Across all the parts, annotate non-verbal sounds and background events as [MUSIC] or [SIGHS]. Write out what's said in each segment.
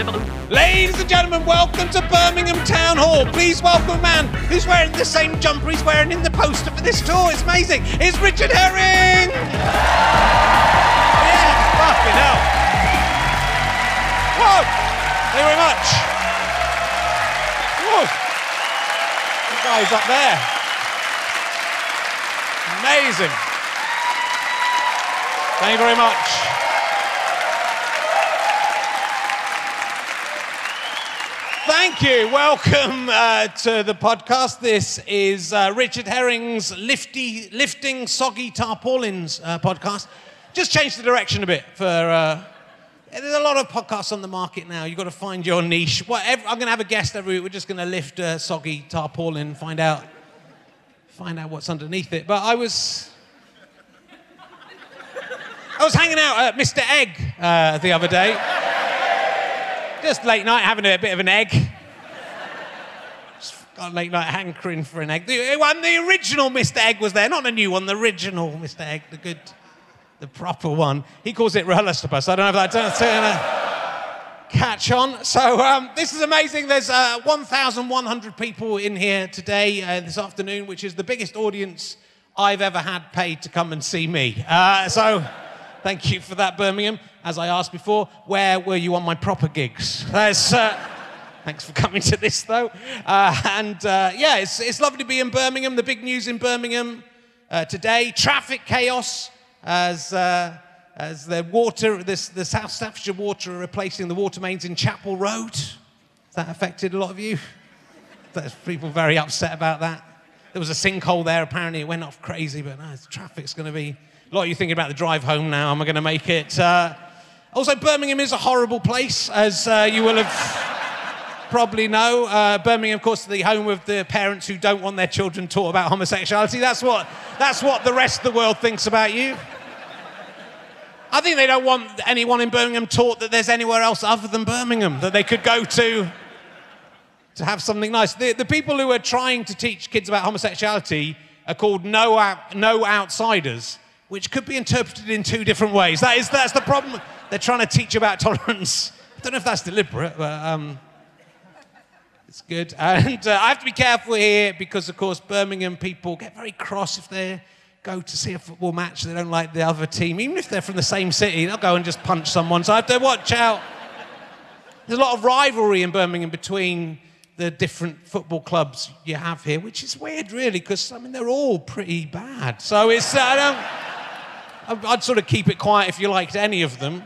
Ladies and gentlemen, welcome to Birmingham Town Hall. Please welcome a man who's wearing the same jumper he's wearing in the poster for this tour. It's amazing. It's Richard Herring. Yeah, fucking hell. Whoa. Thank you very much. Whoa. You guys up there. Amazing. Thank you very much. Thank you. Welcome uh, to the podcast. This is uh, Richard Herring's Lifty, Lifting Soggy Tarpaulins uh, podcast. Just change the direction a bit for. Uh, there's a lot of podcasts on the market now. You've got to find your niche. Whatever, I'm going to have a guest every week. We're just going to lift a soggy tarpaulin, find out, find out what's underneath it. But I was, I was hanging out at Mr. Egg uh, the other day. Just late night having a bit of an egg. Just got late night hankering for an egg. The, one, the original Mr. Egg was there, not the new one, the original Mr. Egg, the good, the proper one. He calls it Rehalastopus. I don't know if that's going to catch on. So um, this is amazing. There's uh, 1,100 people in here today, uh, this afternoon, which is the biggest audience I've ever had paid to come and see me. Uh, so thank you for that, Birmingham as I asked before, where were you on my proper gigs? Uh, thanks for coming to this, though. Uh, and uh, yeah, it's, it's lovely to be in Birmingham. The big news in Birmingham uh, today traffic chaos as, uh, as the water, this, the South Staffordshire Water are replacing the water mains in Chapel Road. Has that affected a lot of you? There's people very upset about that. There was a sinkhole there, apparently it went off crazy, but no, traffic's going to be. A lot of you thinking about the drive home now. Am I going to make it? Uh, also, Birmingham is a horrible place, as uh, you will have probably know. Uh, Birmingham, of course, is the home of the parents who don't want their children taught about homosexuality. That's what, that's what the rest of the world thinks about you. I think they don't want anyone in Birmingham taught that there's anywhere else other than Birmingham that they could go to to have something nice. The, the people who are trying to teach kids about homosexuality are called no, out, no outsiders, which could be interpreted in two different ways. That is, that's the problem. They're trying to teach about tolerance. [LAUGHS] I don't know if that's deliberate, but um, it's good. [LAUGHS] And uh, I have to be careful here because, of course, Birmingham people get very cross if they go to see a football match. They don't like the other team, even if they're from the same city. They'll go and just punch someone. So I have to watch out. There's a lot of rivalry in Birmingham between the different football clubs you have here, which is weird, really, because I mean they're all pretty bad. So it's I don't. I'd sort of keep it quiet if you liked any of them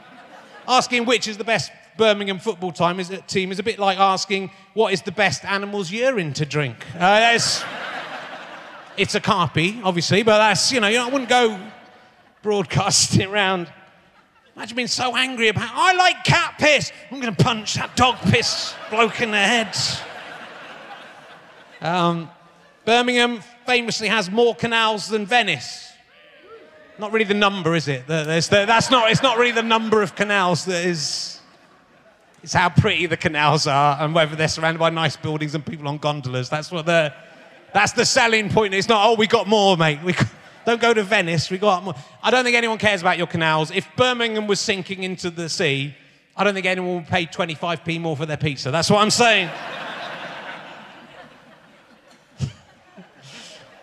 asking which is the best Birmingham football time is, team is a bit like asking what is the best animal's urine to drink. Uh, it's a carpy, obviously, but that's, you know, I wouldn't go broadcasting around. Imagine being so angry about, I like cat piss. I'm going to punch that dog piss bloke in the head. Um, Birmingham famously has more canals than Venice. Not really the number, is it? The, that's not, it's not really the number of canals that is. It's how pretty the canals are and whether they're surrounded by nice buildings and people on gondolas. That's what the, that's the selling point. It's not, oh, we got more, mate. We don't go to Venice. We got more. I don't think anyone cares about your canals. If Birmingham was sinking into the sea, I don't think anyone would pay 25p more for their pizza. That's what I'm saying.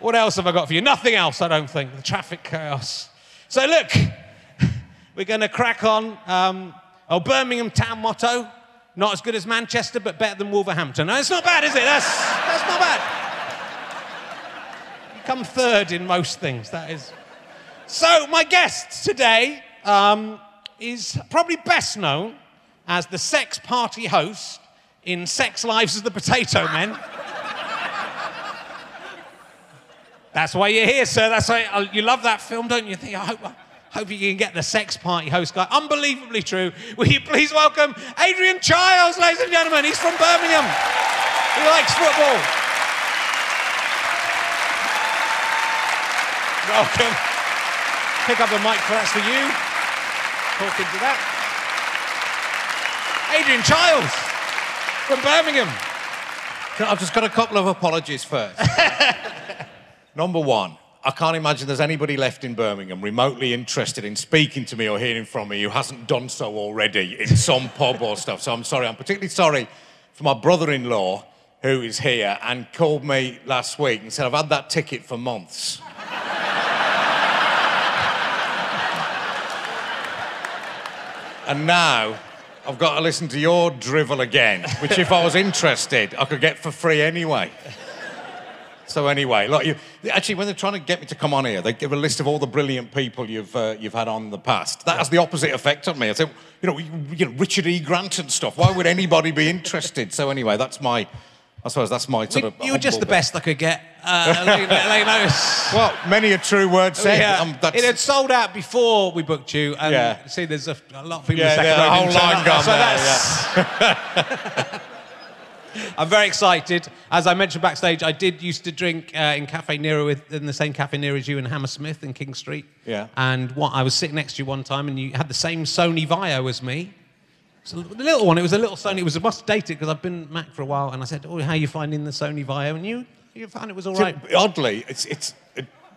What else have I got for you? Nothing else, I don't think. The traffic chaos. So, look, [LAUGHS] we're going to crack on. Um, oh, Birmingham town motto not as good as Manchester, but better than Wolverhampton. No, it's not bad, is it? That's, that's not bad. You come third in most things, that is. So, my guest today um, is probably best known as the sex party host in Sex Lives of the Potato Men. That's why you're here, sir. That's why uh, you love that film, don't you? Think I hope, I hope you can get the sex party host guy. Unbelievably true. Will you please welcome Adrian Chiles, ladies and gentlemen? He's from Birmingham. He likes football. Welcome. Pick up the mic for that's for you. Talking to that. Adrian Chiles from Birmingham. I've just got a couple of apologies first. [LAUGHS] Number one, I can't imagine there's anybody left in Birmingham remotely interested in speaking to me or hearing from me who hasn't done so already in some [LAUGHS] pub or stuff. So I'm sorry. I'm particularly sorry for my brother-in-law who is here and called me last week and said, I've had that ticket for months. [LAUGHS] and now I've got to listen to your drivel again, which if I was interested, I could get for free anyway. So anyway, like you, actually, when they're trying to get me to come on here, they give a list of all the brilliant people you've uh, you've had on in the past. That has the opposite effect on me. I say, you know, you, know, Richard E. Grant and stuff. Why would anybody be interested? So anyway, that's my, I suppose that's my sort You, of. you were just the humble best I could get. Uh, late [LAUGHS] notice. Well, many a true word said. Yeah. Um, It had sold out before we booked you, and Yeah. see, there's a, a lot of people. Yeah, yeah, the whole line [LAUGHS] gone so there, that's- [LAUGHS] I'm very excited. As I mentioned backstage, I did used to drink uh, in Cafe Nero with, in the same Cafe Nero as you in Hammersmith in King Street. Yeah. And what I was sitting next to you one time, and you had the same Sony Vaio as me. It's a little one. It was a little Sony. It was a must date it because I've been Mac for a while, and I said, "Oh, how are you finding the Sony Vaio?" And you, you found it was all right. So. Oddly, it's it's.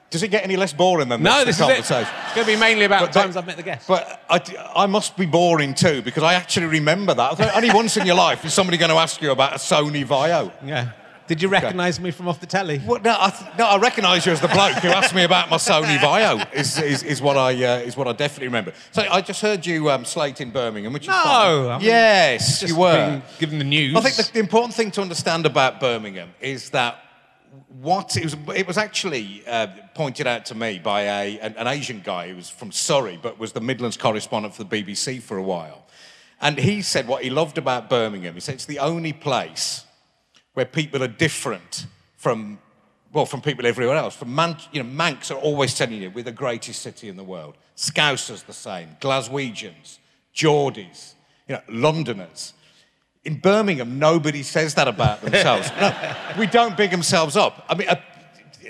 It, does it get any less boring than No, this, this is it. conversation? It's going to be mainly about But times that- I've met the guests. But I, I must be boring too because I actually remember that. Only once in your life is somebody going to ask you about a Sony Vaio. yeah. Did you recognise me from off the telly? Well, no, I, th- no, I recognise you as the bloke who asked me about my Sony Vaio. Is, is, is what I uh, is what I definitely remember. So I just heard you um, slate in Birmingham, which is No, fine. I mean, yes, you were. given the news. I think the, the important thing to understand about Birmingham is that what it was, it was actually uh, pointed out to me by a, an, an Asian guy who was from Surrey, but was the Midlands correspondent for the BBC for a while. And he said what he loved about Birmingham. He said it's the only place where people are different from, well, from people everywhere else. From Man, you know, Mancs are always telling you we're the greatest city in the world. Scousers the same. Glaswegians, Geordies, you know, Londoners. In Birmingham, nobody says that about themselves. [LAUGHS] no, we don't big themselves up. I mean, uh,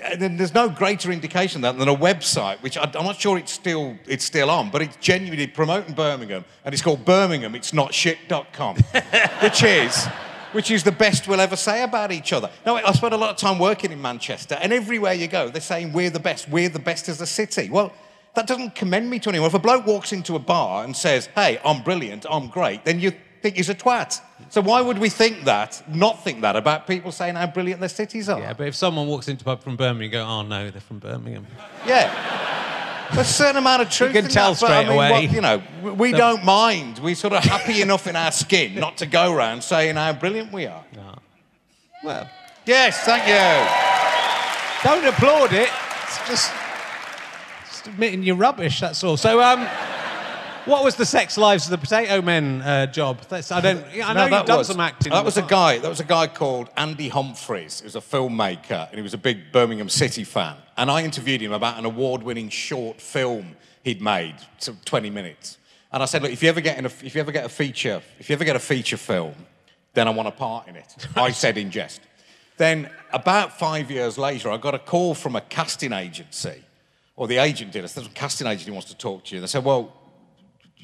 and there's no greater indication than, than a website, which I, I'm not sure it's still it's still on, but it's genuinely promoting Birmingham, and it's called Birmingham. It's not shit.com, [LAUGHS] which is which is the best we'll ever say about each other. Now, I spent a lot of time working in Manchester, and everywhere you go, they're saying we're the best. We're the best as a city. Well. That doesn't commend me to anyone. If a bloke walks into a bar and says, "Hey, I'm brilliant, I'm great," then you think he's a twat. So why would we think that, not think that about people saying how brilliant their cities are? yeah, but if someone walks into a pub from Birmingham, you go, "Oh no, they're from Birmingham." Yeah. There's a certain amount of truth You can tell that, but I straight mean, away. what- you know, we- we don't mind. We're sort of happy enough in our skin not to go around saying how brilliant we are. Well, Yes, thank you. don't applaud it. It's just, just admitting you're rubbish. That's all. So, um, what was the sex lives of the Potato Men uh, job? That's, I don't. I know No, you've done was- some acting. That was a guy. That was a guy called Andy Humphries. He was a filmmaker, and he was a big Birmingham City fan. And I interviewed him about an award-winning short film he'd made, so 20 minutes. And I said, look, if you ever get in a, if you ever get a feature, if you ever get a feature film, then I want a part in it. [LAUGHS] I said in jest. Then about five years later, I got a call from a casting agency, or the agent did. I said, casting agent wants to talk to you. They said, well,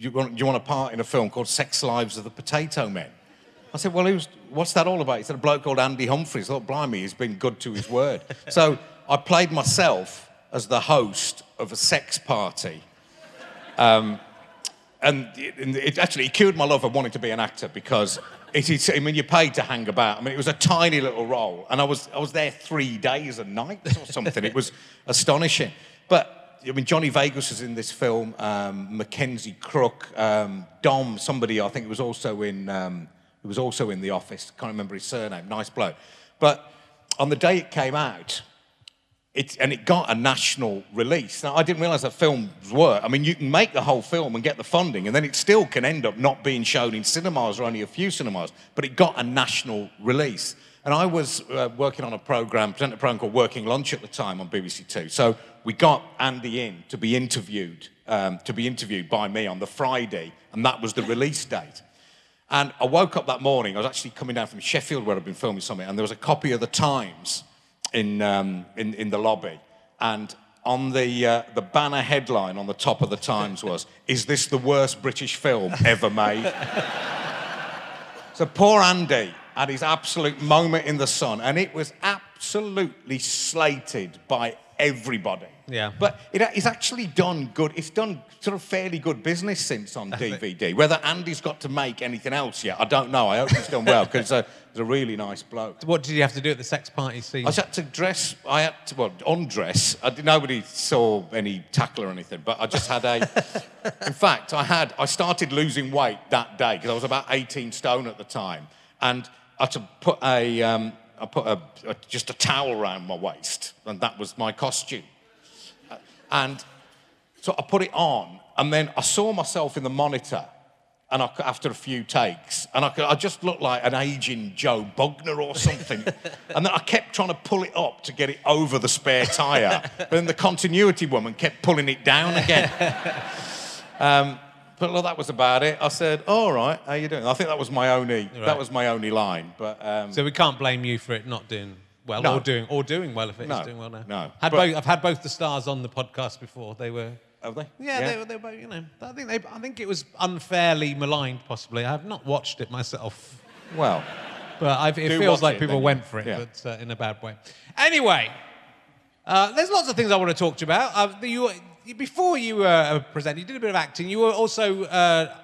you want, you want a part in a film called Sex Lives of the Potato Men? I said, well, who's, what's that all about? He said, a bloke called Andy Humphries. I thought, blimey, he's been good to his word. [LAUGHS] so I played myself as the host of a sex party. Um, and it, it actually it cured my love of wanting to be an actor because it is, I mean, you're paid to hang about. I mean, it was a tiny little role, and I was, I was there three days and nights or something. it was [LAUGHS] astonishing. But, I mean, Johnny Vegas is in this film, um, Mackenzie Crook, um, Dom, somebody I think it was also in, um, who was also in The Office. Can't remember his surname. Nice bloke. But on the day it came out, it, and it got a national release. Now, I didn't realize that films work. I mean, you can make the whole film and get the funding, and then it still can end up not being shown in cinemas or only a few cinemas, but it got a national release. And I was uh, working on a program, presenting a program called Working Lunch at the time on BBC Two. So we got Andy in to be interviewed, um, to be interviewed by me on the Friday, and that was the release date. And I woke up that morning, I was actually coming down from Sheffield where I'd been filming something, and there was a copy of the Times in, um, in, in the lobby. And on the, uh, the banner headline on the top of the Times [LAUGHS] was, Is this the worst British film ever made? [LAUGHS] so poor Andy had his absolute moment in the sun, and it was absolutely slated by everybody. Yeah. But it, it's actually done good. It's done sort of fairly good business since on DVD. Whether Andy's got to make anything else yet, I don't know. I hope he's done well because uh, he's a really nice bloke. What did you have to do at the sex party scene? I had to dress. I had to well undress. I, nobody saw any tackle or anything, but I just had a. [LAUGHS] in fact, I had. I started losing weight that day because I was about 18 stone at the time, and I had to put a. Um, I put a, a just a towel around my waist, and that was my costume. And so I put it on, and then I saw myself in the monitor, and I, after a few takes, and I, I just looked like an aging Joe Bugner or something. [LAUGHS] and then I kept trying to pull it up to get it over the spare tyre, but then the continuity woman kept pulling it down again. [LAUGHS] um, but well, that was about it. I said, "All right, how you doing?" I think that was my only Right. that was my only line. But um, so we can't blame you for it not doing well No. or doing or doing well if it is No, doing well now. no. Had both, I've had both the stars on the podcast before. They were. have they? Yeah, They, were, they were you know. I think they, I think it was unfairly maligned. Possibly, I have not watched it myself, Well, but I've, it feels like it, people went for it, Yeah. but uh, in a bad way. Anyway, uh, there's lots of things I want to talk to you about. Uh, you, before you were uh, presented, you did a bit of acting. You were also uh,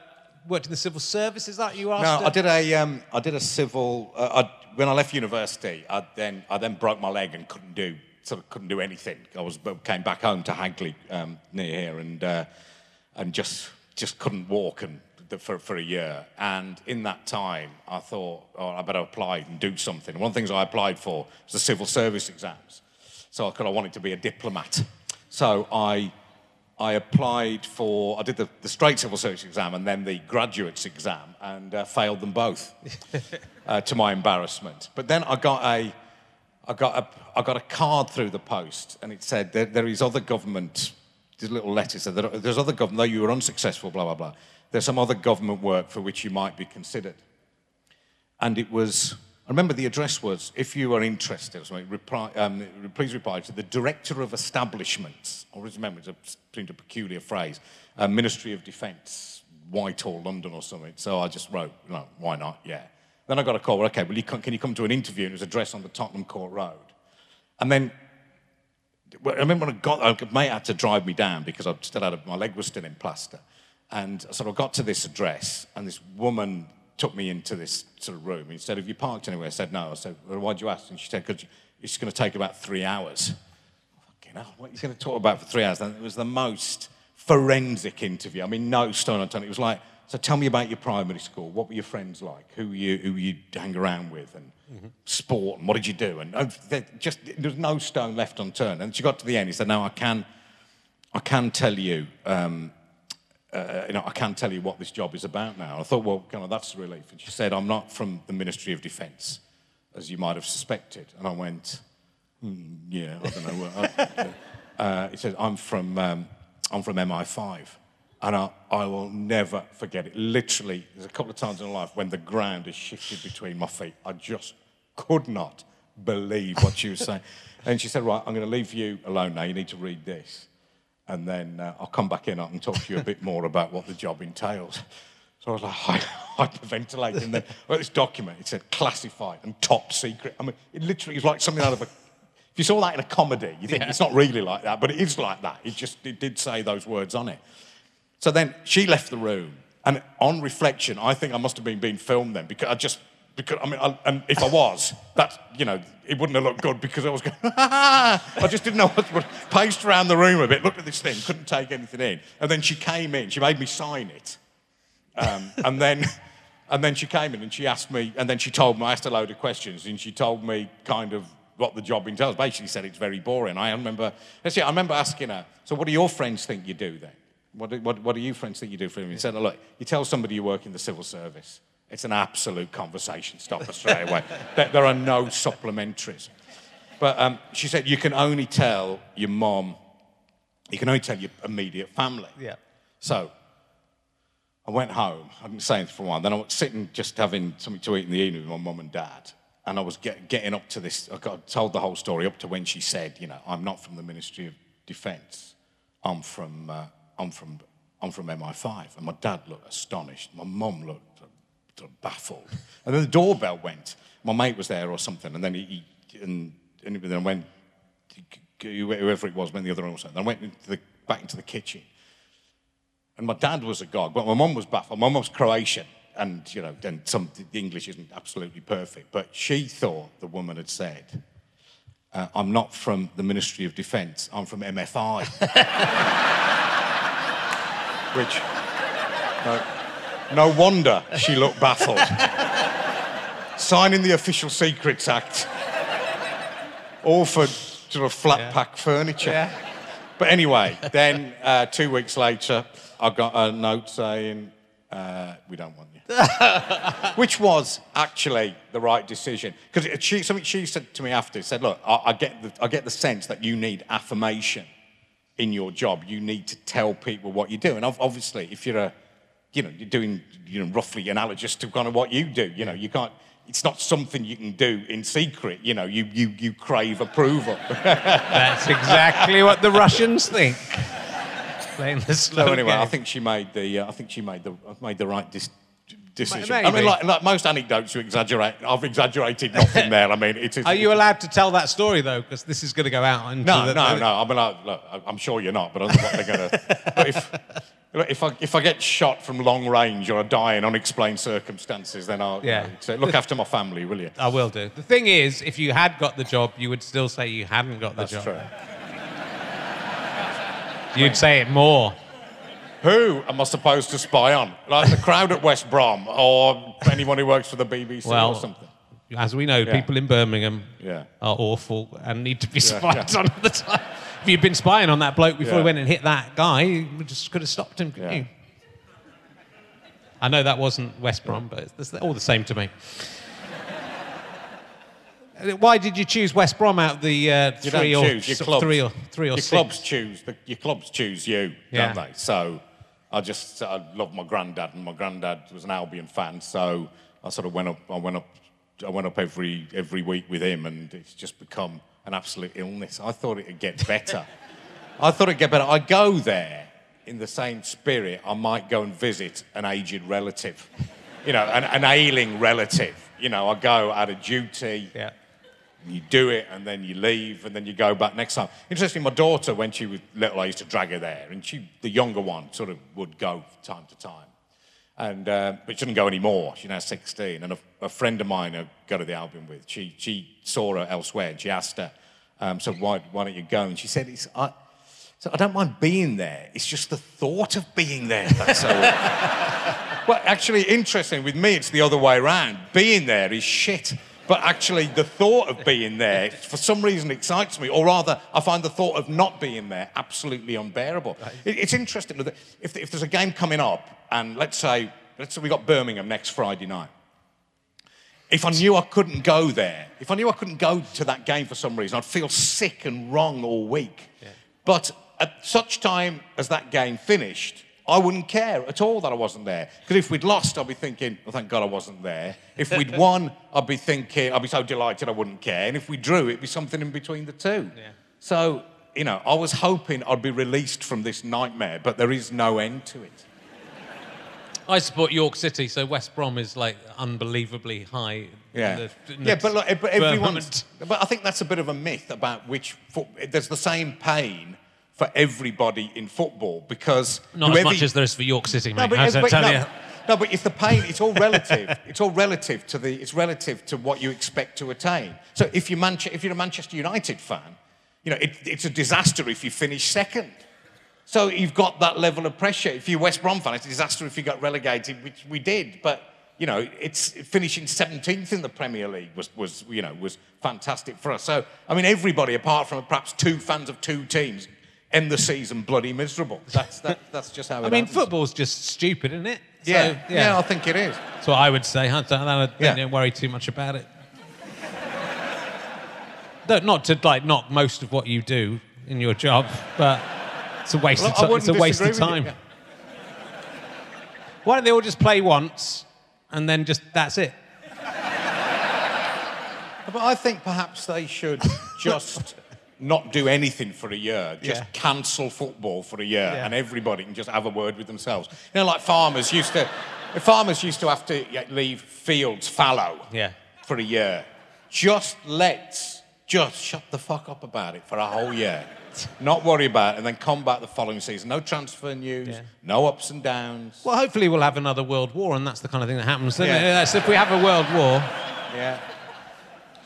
worked in the civil service. Is that you asked? No, I did a, um, I did a civil. Uh, I, when I left university, I then, I then broke my leg and couldn't do, sort of couldn't do anything. I was came back home to Hagley um, near here and uh, and just just couldn't walk and for for a year. And in that time, I thought, oh, I better apply and do something. One of the things I applied for was the civil service exams. So I I wanted to be a diplomat. So I I applied for, I did the, the straight civil service exam and then the graduates exam and uh, failed them both [LAUGHS] uh, to my embarrassment. But then I got a, I got a, I got a card through the post and it said there, there is other government, these little letters said there, there's other government, though you were unsuccessful, blah, blah, blah. There's some other government work for which you might be considered. And it was, I remember the address was, if you are interested, or something, reply, um, please reply to the Director of Establishments. I always remember, it seemed a peculiar phrase, uh, Ministry of Defence, Whitehall, London or something. So I just wrote, no, why not? Yeah. Then I got a call, well, okay, well, you can, can you come to an interview? And it was addressed on the Tottenham Court Road. And then well, I remember when I got, a mate had to drive me down because I still had a, my leg was still in plaster, and so I got to this address, and this woman took me into this sort of room. And said, "Have you parked anywhere?" I said, "No." I said, well, "Why'd you ask?" And she said, "Because it's going to take about three hours." Fucking hell, what are you going to talk about for three hours? And it was the most forensic interview. I mean, no stone unturned. It was like, so tell me about your primary school. What were your friends like? Who you who you hang around with and sport and what did you do? And oh, just there was no stone left unturned. And she got to the end. He said, "No, I can, I can tell you." Um, uh, you know, I can't tell you what this job is about now. I thought, well, kind of, that's a relief. And she said, I'm not from the Ministry of Defence, as you might have suspected. And I went, "Hmm, yeah, I don't know. I, [LAUGHS] uh, he said, I'm from, um, I'm from MI5. And I, I will never forget it. Literally, there's a couple of times in my life when the ground has shifted between my feet. I just could not believe what she was saying. [LAUGHS] and she said, right, I'm going to leave you alone now. You need to read this and then uh, I'll come back in and talk to you a bit more about what the job entails. So I was like [LAUGHS] hyperventilating. And then this document, it said classified and top secret. I mean, it literally is like something out of a. If you saw that in a comedy, you think it's not really like that, but it is like that. It just it did say those words on it. So then she left the room, and on reflection, I think I must have been being filmed then because I just because I mean, I, and if I was, that you know, it wouldn't have looked good because I was going. [LAUGHS] I just didn't know what to paced around the room a bit, looked at this thing, couldn't take anything in, and then she came in. She made me sign it, um, and then. [LAUGHS] And then she came in and she asked me, and then she told me, I asked a load of questions, and she told me kind of what the job entails. Basically said it's very boring. I remember, actually, I remember asking her, so what do your friends think you do then? What do, what, what do you friends think you do for them? He said, oh, look, you tell somebody you work in the civil service, it's an absolute conversation stopper straight away. [LAUGHS] there, there are no supplementaries. But um, she said, you can only tell your mom, you can only tell your immediate family. Yeah. So I went home. I didn't say anything for a while. Then I was sitting just having something to eat in the evening with my mum and dad. And I was get, getting up to this. I got told the whole story up to when she said, you know, I'm not from the Ministry of Defence. I'm from, uh, I'm from, I'm from MI5. And my dad looked astonished. My mum looked baffled. And then the doorbell went. My mate was there or something. And then he, he and, and then I went, whoever it was, when the other was. And I went into the, back into the kitchen, and my dad was a god, but my mum was baffled. My mum was Croatian, and you know, then some the English isn't absolutely perfect, but she thought the woman had said. Uh, I'm not from the Ministry of Defence, I'm from MFI. [LAUGHS] Which, no, no wonder she looked baffled. Signing the Official Secrets Act, all for sort of flat Yeah. pack furniture. Yeah. But anyway, then uh, two weeks later, I got a note saying, uh, we don't want you. [LAUGHS] Which was actually the right decision. Because she, something she said to me after said, look, I, I, get the, I get the sense that you need affirmation in your job. You need to tell people what you do. And obviously, if you're a, you know, you're doing, you know, roughly analogous to kind of what you do, you know, you can't, it's not something you can do in secret. You know, you, you, you crave approval. [LAUGHS] That's exactly what the Russians think. Playing the slow So anyway, game. I think she made the uh, I think she made the made the right dis- decision. Maybe. I mean, like, like most anecdotes, you exaggerate. I've exaggerated nothing there. I mean, it is. Are you allowed to tell that story though? Because this is going to go out into No, the, no, the- no. I mean, I- I'm sure you're not, but I don't know what they're going to. If I if I get shot from long range or I die in unexplained circumstances, then I'll Yeah. you know, say, look after my family, will you? I will do. The thing is, if you had got the job, you would still say you hadn't got the That's job. That's true. You'd say it more. Who am I supposed to spy on? Like the crowd at West Brom or anyone who works for the BBC Well, or something? As we know, people in Birmingham Yeah. are awful and need to be Yeah, spied yeah. on all the time. You'd been spying on that bloke before Yeah. he went and hit that guy, you just could have stopped him, couldn't Yeah. you? I know that wasn't West Brom, but it's all the same to me. [LAUGHS] Why did you choose West Brom out of the uh, three, or. Your clubs, three or three or your six? clubs choose. The, your clubs choose you, Yeah. don't they? So I just I love my granddad, and my granddad was an Albion fan. So I sort of went up. I went up. I went up every every week with him, and it's just become an absolute illness. I thought it'd get better. [LAUGHS] I thought it'd get better. I go there in the same spirit. I might go and visit an aged relative, you know, an, an ailing relative. You know, I go out of duty Yeah. you do it and then you leave and then you go back next time. Interesting, my daughter, when she was little, I used to drag her there, and she, the younger one, sort of would go time to time. And, uh, but she doesn't go anymore. She's now 16. And a, a friend of mine I go to the Albion with, she, she saw her elsewhere and she asked her, um, so why, why don't you go? And she said, it's, I, so I don't mind being there. It's just the thought of being there. So. [LAUGHS] well, actually, interesting. With me, it's the other way around. Being there is shit. But actually, the thought of being there, for some reason, excites me. Or rather, I find the thought of not being there absolutely unbearable. It- it's interesting if, if there's a game coming up, and let's say, let's say we got Birmingham next Friday night. If I knew I couldn't go there, if I knew I couldn't go to that game for some reason, I'd feel sick and wrong all week. But at such time as that game finished, I wouldn't care at all that I wasn't there. Because if we'd lost, I'd be thinking, well, thank God I wasn't there. If we'd [LAUGHS] won, I'd be thinking, I'd be so delighted I wouldn't care. And if we drew, it'd be something in between the two. Yeah. So, you know, I was hoping I'd be released from this nightmare, but there is no end to it. I support York City, so West Brom is like unbelievably high. Yeah, the- yeah, but look, but everyone's. But I think that's a bit of a myth about which. Foot, there's the same pain for everybody in football because Not as whoever much as there is for York City, no, mate. but, but- tell no, you? no, but if the pain, it's all relative. [LAUGHS] it's all relative to the. It's relative to what you expect to attain. So if you're, Manche- if you're a Manchester United fan, you know it, it's a disaster if you finish second. So you've got that level of pressure. If you're West Brom fan, it's a disaster if you got relegated, which we did. But you know, it's finishing 17th in the Premier League was, was you know was fantastic for us. So I mean, everybody apart from perhaps two fans of two teams end the season bloody miserable. That's that, that's just how it I mean, happens. football's just stupid, isn't it? So, Yeah, yeah, I think it is. That's what I would say. I don't, I don't, Yeah. worry too much about it. No, not to like knock most of what you do in your job, but it's a waste Well, of I time. It's a waste of disagree with you, time. Why don't they all just play once and then just that's it? But I think perhaps they should [LAUGHS] just not do anything for a year. Just Yeah. cancel football for a year, Yeah. and everybody can just have a word with themselves. You know, like farmers used to. Farmers used to have to leave fields fallow Yeah. for a year. Just let's Just shut the fuck up about it for a whole year. Not worry about it, and then come back the following season. No transfer news, Yeah. no ups and downs. Well, hopefully we'll have another world war, and that's the kind of thing that happens. isn't it? Yeah. That's if we have a world war, Yeah.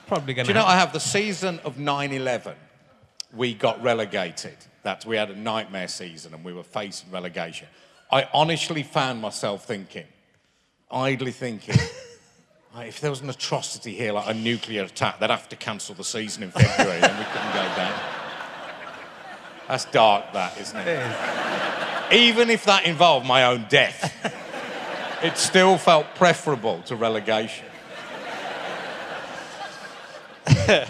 probably going to. Do you know, I have the season of 9 11, we got relegated. That's we had a nightmare season and we were facing relegation. I honestly found myself thinking, idly thinking, [LAUGHS] if there was an atrocity here, like a nuclear attack, they'd have to cancel the season in February and we couldn't go down. That's dark, that, isn't it? Even if that involved my own death, it still felt preferable to relegation. [LAUGHS]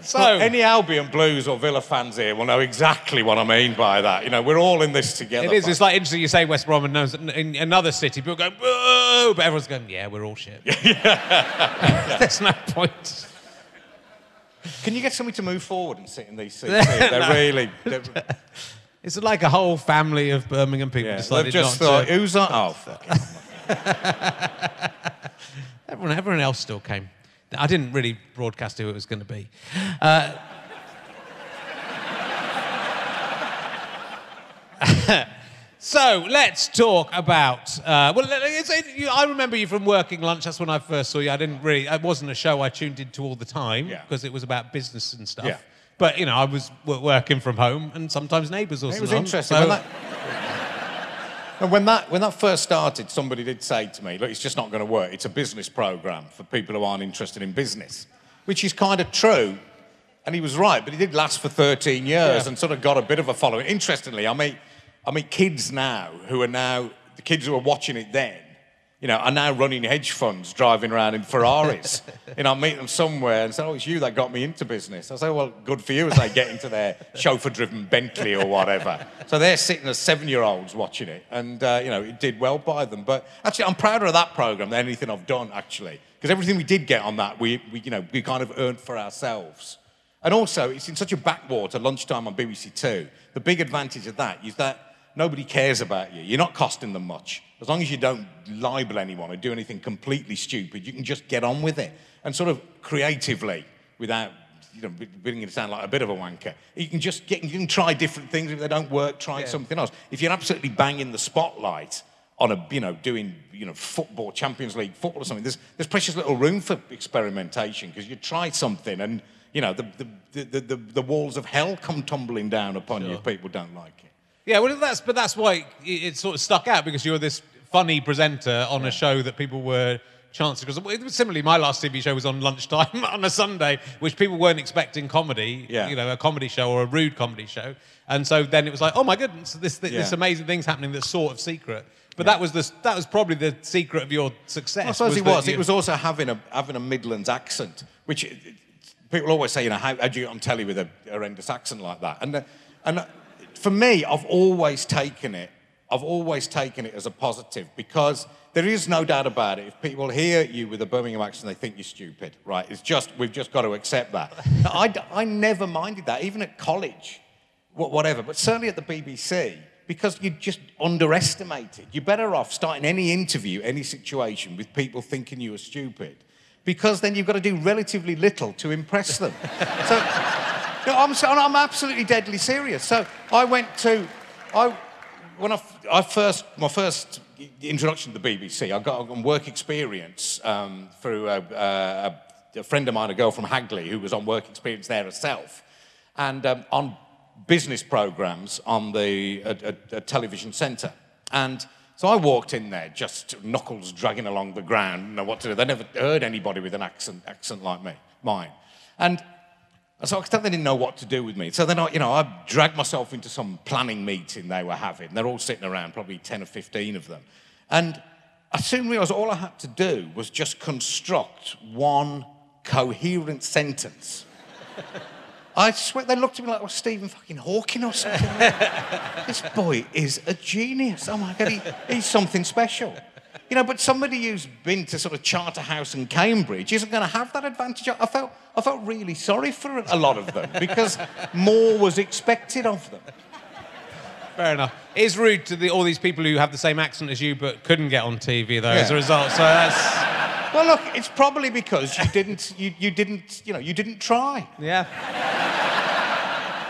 so Any Albion Blues or Villa fans here will know exactly what I mean by that. You know, we're all in this together. it is. folks. It's like interesting. You say West Brom, and knows- in another city, people go, "Boo!" but everyone's going, "Yeah, we're all shit." [LAUGHS] [LAUGHS] There's no point. Can you get somebody to move forward and sit in these seats? here? [LAUGHS] They're No. really. They're, [LAUGHS] It's like a whole family of Birmingham people yeah, decided they've just not thought, to. who's that? Oh, fuck. [LAUGHS] Everyone, everyone else still came. I didn't really broadcast who it was going to be. Uh, so let's talk about. Uh, well, it's, it, you, I remember you from working lunch. That's when I first saw you. I didn't really. It wasn't a show I tuned into all the time Yeah. because it was about business and stuff. Yeah. But you know, I was w- working from home, and sometimes neighbours also. It was interesting. when, that, and [LAUGHS] when, that, when that first started, somebody did say to me, look, it's just not going to work. It's a business program for people who aren't interested in business, which is kind of true. And he was right, but it did last for 13 years Yeah. and sort of got a bit of a following. Interestingly, I meet, I meet kids now who are now, the kids who were watching it then, you know, are now running hedge funds, driving around in Ferraris. [LAUGHS] you know, I meet them somewhere and say, oh, it's you that got me into business. I say, well, good for you as they get into their [LAUGHS] chauffeur-driven Bentley or whatever. So they're sitting as seven-year-olds watching it, and, uh, you know, it did well by them. But actually, I'm prouder of that program than anything I've done, actually, because everything we did get on that, we, we, you know, we kind of earned for ourselves. And also, it's in such a backwater, lunchtime on BBC Two. The big advantage of that is that nobody cares about you. You're not costing them much. As long as you don't libel anyone or do anything completely stupid, you can just get on with it. And sort of creatively, without you know, beginning to sound like a bit of a wanker, you can just get, you can try different things. If they don't work, try Yeah. something else. If you're absolutely banging the spotlight on a, you know, doing, you know, football, Champions League football or something, there's, there's precious little room for experimentation because you try something and, you know, the, the, the, the, the walls of hell come tumbling down upon you if people don't like it. Yeah, well, that's but that's why it, it sort of stuck out because you were this funny presenter on a show that people were chancing. Because similarly, my last TV show was on lunchtime [LAUGHS] on a Sunday, which people weren't expecting comedy. Yeah. You know, a comedy show or a rude comedy show, and so then it was like, oh my goodness, this this, this amazing thing's happening that's sort of secret. But that was the that was probably the secret of your success. I suppose it was. It was also having a having a Midlands accent, which people always say, you know, how, how do you get on telly with a horrendous accent like that? And uh, and for me, I've always taken it. I've always taken it as a positive because there is no doubt about it. If people hear you with a Birmingham accent, they think you're stupid, right? It's just we've just got to accept that. [LAUGHS] Now, I I never minded that, even at college, whatever. But certainly at the BBC, because you just underestimated. You're better off starting any interview, any situation with people thinking you are stupid, because then you've got to do relatively little to impress them. [LAUGHS] so, no, I'm, I'm absolutely deadly serious. So I went to, I, when I, I first, my first introduction to the BBC, I got on work experience um, through a, a, a friend of mine, a girl from Hagley, who was on work experience there herself, and um, on business programs on the a, a, television centre. And so I walked in there, just knuckles dragging along the ground, know what to do. They never heard anybody with an accent, accent like me, mine. And so I they didn't know what to do with me. So then I, you know, I dragged myself into some planning meeting they were having. They're all sitting around, probably 10 or 15 of them. And I soon realized all I had to do was just construct one coherent sentence. I swear they looked at me like I was Stephen fucking Hawking or something. [LAUGHS] this boy is a genius. Oh my God, he, he's something special. You know, but somebody who's been to sort of Charterhouse and Cambridge isn't going to have that advantage. I felt, I felt really sorry for a lot of them because more was expected of them. Fair enough. It is rude to the, all these people who have the same accent as you but couldn't get on TV though as a result. So that's Well, look, it's probably because you didn't, you, you didn't, you know, you didn't try. Yeah.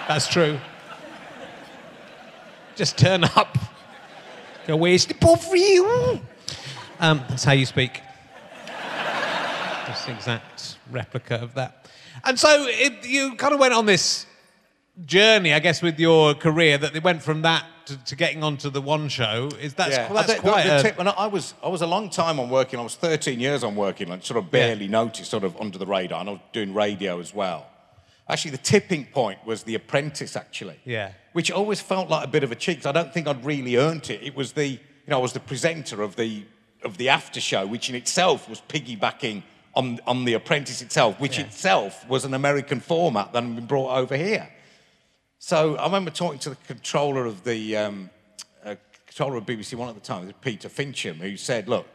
That's true. Just turn up. Go, where's the pot for you? Um, that's how you speak. Just exact replica of that. And so it, you kind of went on this journey, I guess, with your career that it went from that to, to getting onto the one show. Is that's, Yeah. that's I think quite the, the a, tip, and I I was I was a long time on working. I was 13 years on working, like sort of barely noticed, sort of under the radar. And I was doing radio as well. Actually, the tipping point was The Apprentice. Actually, Yeah. which always felt like a bit of a cheat 'cause I don't think I'd really earned it. It was the you know I was the presenter of the of the after show, which in itself was piggybacking on on The Apprentice itself, which Yeah. itself was an American format that had been brought over here. So I remember talking to the controller of the um, uh, controller of BBC One at the time, Peter Fincham, who said, "Look,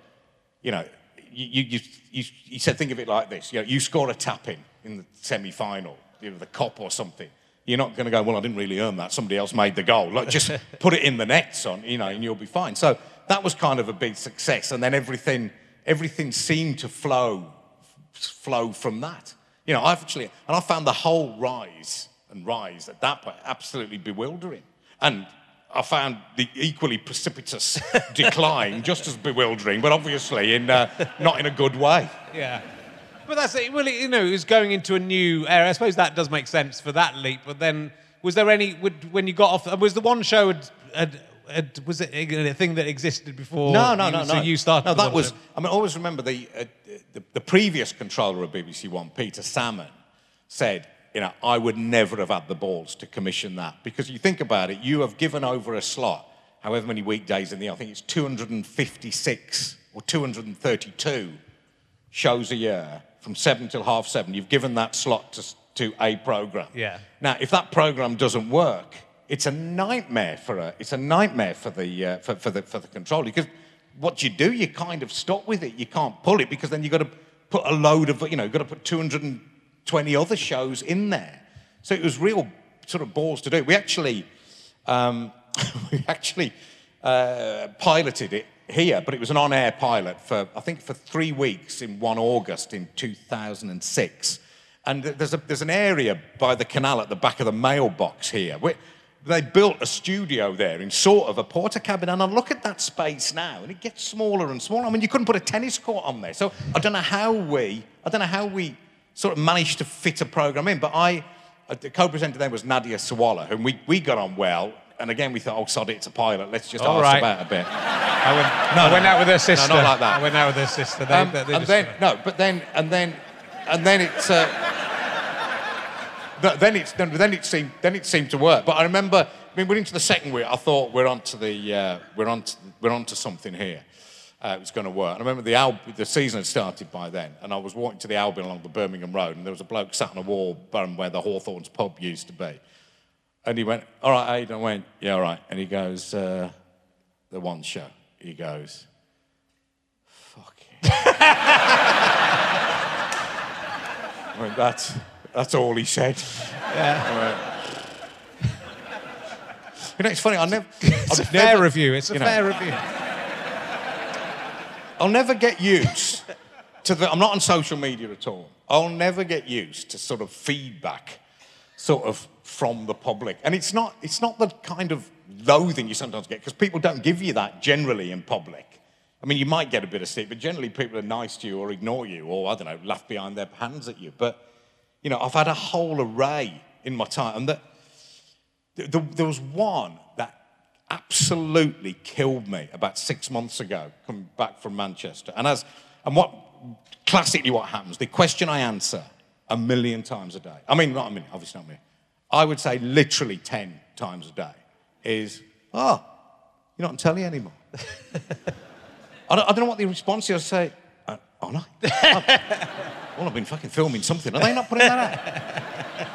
you know, you, you, you, he said, think of it like this: you know, you score a tap in in the semi-final, you know, the cop or something. You're not going to go, well, I didn't really earn that. Somebody else made the goal. Like, just [LAUGHS] put it in the net, son, you know, and you'll be fine. So that was kind of a big success, and then everything, everything seemed to flow, flow from that. You know, I've actually, and I found the whole rise and rise at that point absolutely bewildering, and I found the equally precipitous [LAUGHS] decline just as bewildering, but obviously in uh, not in a good way. Yeah. But that's it. Well, you know, it was going into a new era. I suppose that does make sense for that leap. But then, was there any would, when you got off? Was the one show had, had, had was it a thing that existed before? No, no, you, no, so no. you started. No, that was. I mean, I always remember the, uh, the the previous controller of BBC One, Peter Salmon, said, you know, I would never have had the balls to commission that because you think about it, you have given over a slot, however many weekdays in the, I think it's 256 or 232 shows a year from seven till half seven. You've given that slot to, to a program. Yeah. Now, if that program doesn't work, it's a nightmare for a, it's a nightmare for the uh, for, for the for the controller because what you do, you kind of stop with it. You can't pull it because then you've got to put a load of you know, you've got to put 220 other shows in there. So it was real sort of balls to do. We actually um, [LAUGHS] we actually uh, piloted it here, but it was an on-air pilot for I think for three weeks in one August in 2006. And there's a there's an area by the canal at the back of the mailbox here. Where they built a studio there in sort of a Portakabin, and I look at that space now, and it gets smaller and smaller. I mean, you couldn't put a tennis court on there. So I don't know how we I don't know how we sort of managed to fit a program in, but I uh, the co-presenter then was Nadia Sawalha, whom we, we got on well. And again, we thought, oh, sod it, it's a pilot. Let's just All ask right. about a bit. I went, No, I no. went out with her sister. not like that. I went out with her sister. They, Um, they- they and then no, but then and then and then it's uh, th- then then, then it seemed then it seemed to work. But I remember, I mean, we're into the second week. I thought we're onto the uh, we're on we're onto something here. Uh, it was going to work. And I remember the Al- the season had started by then, and I was walking to the Albion along the Birmingham Road, and there was a bloke sat on a wall where the Hawthorns pub used to be. And he went, "All right, Aidan. I went, "Yeah, all right." And he goes, uh, "The one show." He goes, "Fuck it." [LAUGHS] I went, that's, that's all he said. Yeah. you know, it's funny, I never, [LAUGHS] It's a I've fair never- review. It's a you know. fair review. I'll never get used to the, I'm not on social media at all. I'll never get used to sort of feedback sort of from the public. And it's not, it's not the kind of loathing you sometimes get, because people don't give you that generally in public. I mean, you might get a bit of stick, but generally people are nice to you or ignore you or, I don't know, laugh behind their hands at you. But, you know, I've had a whole array in my time. And that, th- th- there was one that absolutely killed me about six months ago, coming back from Manchester. And as and what classically what happens, the question I answer a million times a day. I mean, not a million, obviously not a million. I would say literally ten times a day is, oh, you're not on telly anymore. [LAUGHS] I, don't, I don't know what the response is. I say, oh no. well, I've been fucking filming something. Are they not putting that out?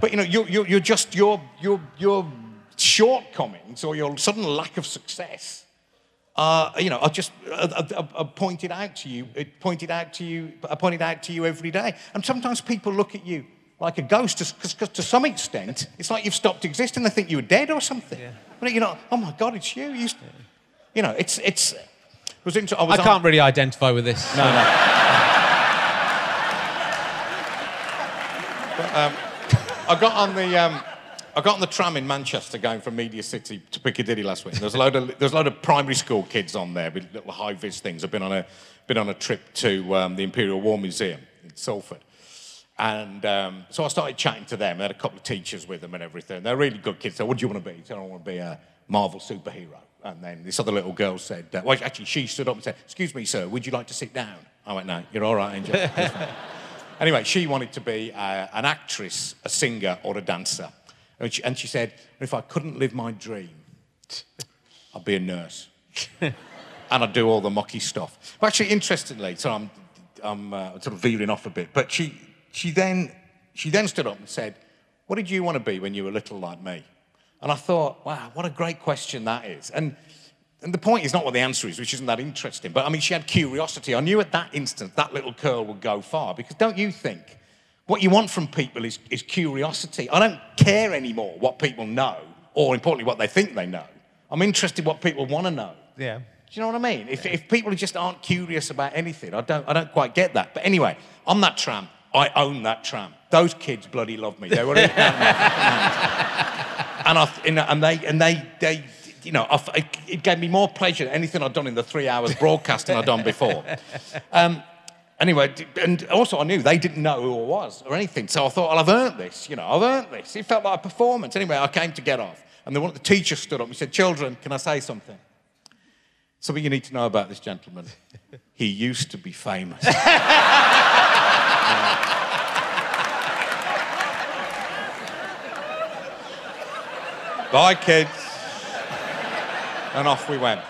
But you know, you're, you're, you're just your, your, your shortcomings or your sudden lack of success. Uh, you know, I just uh, uh, uh, pointed out to you. It pointed out to you. I pointed out to you every day. And sometimes people look at you like a ghost, because to some extent, it's like you've stopped existing. They think you were dead or something. But you know, oh my God, it's you. You, you know, it's it's was inter- I, was I can't really identify with this. No, no. [LAUGHS] but, um, I got on the. Um, I got on the tram in Manchester going from Media City to Piccadilly last week. There's a load of there's a load of primary school kids on there with little high vis things. I've been on a been on a trip to um, the Imperial War Museum in Salford, and um, so I started chatting to them. I had a couple of teachers with them and everything. They're really good kids. So what do you want to be? So I want to be a Marvel superhero. And then this other little girl said, uh, well, actually, she stood up and said, "Excuse me, sir, would you like to sit down?" I went, "No, you're all right, Angel." [LAUGHS] anyway, she wanted to be uh, an actress, a singer, or a dancer. And she, and she said, if I couldn't live my dream, I'd be a nurse. [LAUGHS] and I'd do all the mucky stuff. But actually, interestingly, so I'm, I'm uh, sort of veering off a bit, but she, she, then, she then stood up and said, What did you want to be when you were little like me? And I thought, wow, what a great question that is. And, and the point is not what the answer is, which isn't that interesting, but I mean, she had curiosity. I knew at that instant that little curl would go far because don't you think what you want from people is, is curiosity. I don't care anymore what people know, or importantly, what they think they know. I'm interested what people want to know. Yeah. Do you know what I mean? If, if people just aren't curious about anything, I don't, I don't quite get that. But anyway, I'm that tram, I own that tram. Those kids bloody love me. They were [LAUGHS] and I, and they, and they, they, you know, it gave me more pleasure than anything I'd done in the three hours broadcasting I'd done before. [LAUGHS] Um, Anyway, and also I knew they didn't know who I was or anything. So I thought, well, I've earned this, you know, I've earned this. It felt like a performance. Anyway, I came to get off. And one the teacher stood up and said, Children, can I say something? Something you need to know about this gentleman. he used to be famous. [LAUGHS] Bye, kids. And off we went.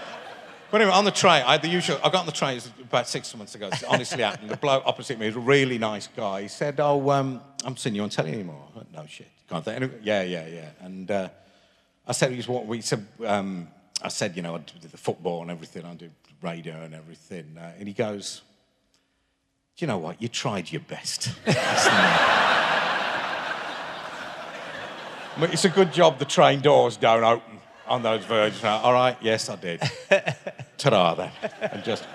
But anyway, on the train, I had the usual. I got on the train about six months ago. It honestly happened. The bloke opposite me was a really nice guy. He said, "Oh, um, I'm seeing you on telly anymore." No shit, can't think. Anyway, yeah, yeah, yeah. And uh, I said, "He's what we said." Um, I said, "You know, I do the football and everything. I do radio and everything." Uh, and he goes, "Do you know what? You tried your best." [LAUGHS] it's a good job the train doors don't open on those versions. All right, yes, I did. [LAUGHS] Ta-da, then, and just. [LAUGHS]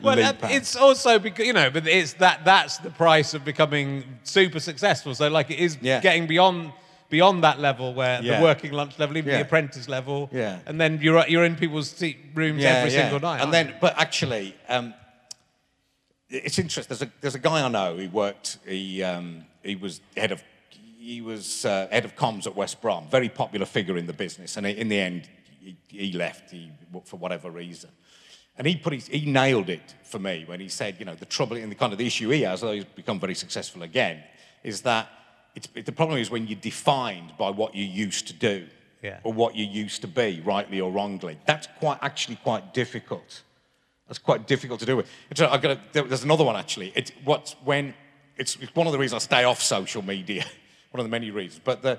Well, it's also because you know, but it's that that's the price of becoming super successful. So, like, it is yeah. getting beyond beyond that level where yeah. the working lunch level, even yeah. the apprentice level, yeah. and then you're you're in people's rooms every single night. And then, you? but actually, um, it's interesting. There's a there's a guy I know. He worked. He um, he was head of he was uh, head of comms at West Brom, very popular figure in the business, and in the end, he, he left he, for whatever reason. And he put his, he nailed it for me when he said, you know, the trouble and the kind of the issue he has, although he's become very successful again, is that it's, it, the problem is when you're defined by what you used to do yeah. or what you used to be, rightly or wrongly. That's quite actually quite difficult. That's quite difficult to do with. I got there's another one actually. It's what's when it's, it's one of the reasons I stay off social media [LAUGHS] one of the many reasons. But the,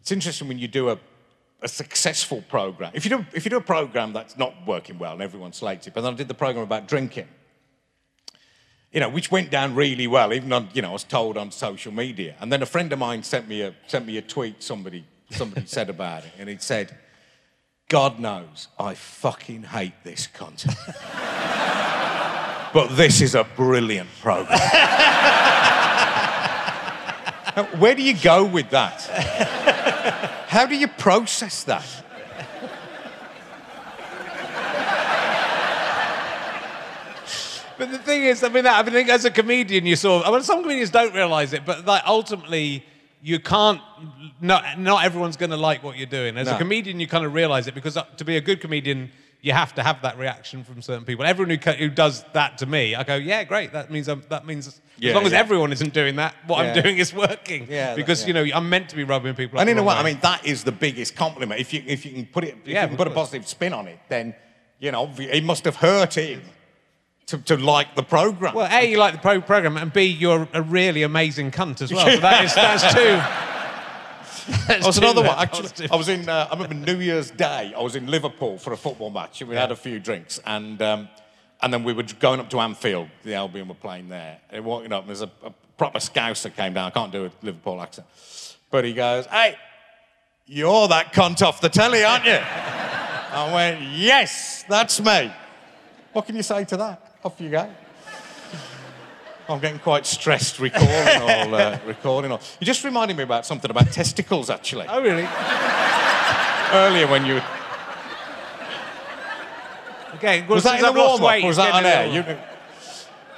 it's interesting when you do a, a successful program. If you, do, if you do a program that's not working well and everyone slates it, but then I did the program about drinking, you know, which went down really well, even on, you know, I was told on social media. And then a friend of mine sent me a, sent me a tweet somebody, somebody said about it, and he said, God knows I fucking hate this content. [LAUGHS] but this is a brilliant program. [LAUGHS] [LAUGHS] Where do you go with that? How do you process that? But the thing is, I mean, I think as a comedian, you sort of, I mean, some comedians don't realize it, but like ultimately, you can't, not, not everyone's going to like what you're doing. As no. a comedian, you kind of realize it because uh, to be a good comedian, you have to have that reaction from certain people. Everyone who, who does that to me, I go, yeah, great. That means I'm, that means yeah, as long as everyone isn't doing that, what yeah. I'm doing is working. Yeah, because that, you know I'm meant to be rubbing people. And in a way, I mean that is the biggest compliment. If you if you can put it, if yeah, you can put a positive spin on it, then you know it must have hurt him. To, to like the program. Well, A, you like the pro- program, and B, you're a really amazing cunt as well. So that is, that's [LAUGHS] two. [LAUGHS] That was another one. Actually, I was in. Uh, I remember New Year's Day. I was in Liverpool for a football match, and we yeah. had a few drinks, and um, and then we were going up to Anfield. The Albion were playing there. And walking up, there's a, a proper Scouser came down. I can't do a Liverpool accent, but he goes, "Hey, you're that cunt off the telly, aren't you?" [LAUGHS] I went, "Yes, that's me." What can you say to that? Off you go. I'm getting quite stressed recalling [LAUGHS] all, uh, recalling all. You just reminded me about something about testicles, actually. Oh, really? Earlier when you... Okay, Was that in the I've warm-up, or was that on air? You,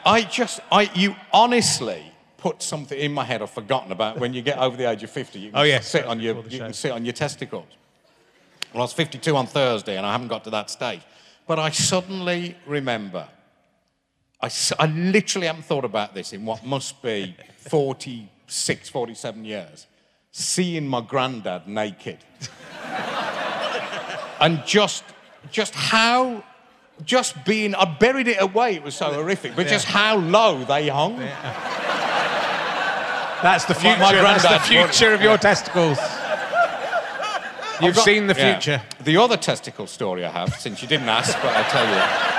I just... I, you honestly put something in my head I've forgotten about when you get over the age of 50. You can Oh, sit on your, you can sit on your testicles. Well, I was 52 on Thursday and I haven't got to that stage. But I suddenly remember, I, s- I literally haven't thought about this in what must be 46, 47 years, seeing my granddad naked. and just, just how, just being, I buried it away, it was so horrific, but just how low they hung. That's the My- future. my That's the future of your testicles. You've got- seen the yeah. future. The other testicle story I have, since you didn't ask, but I'll tell you.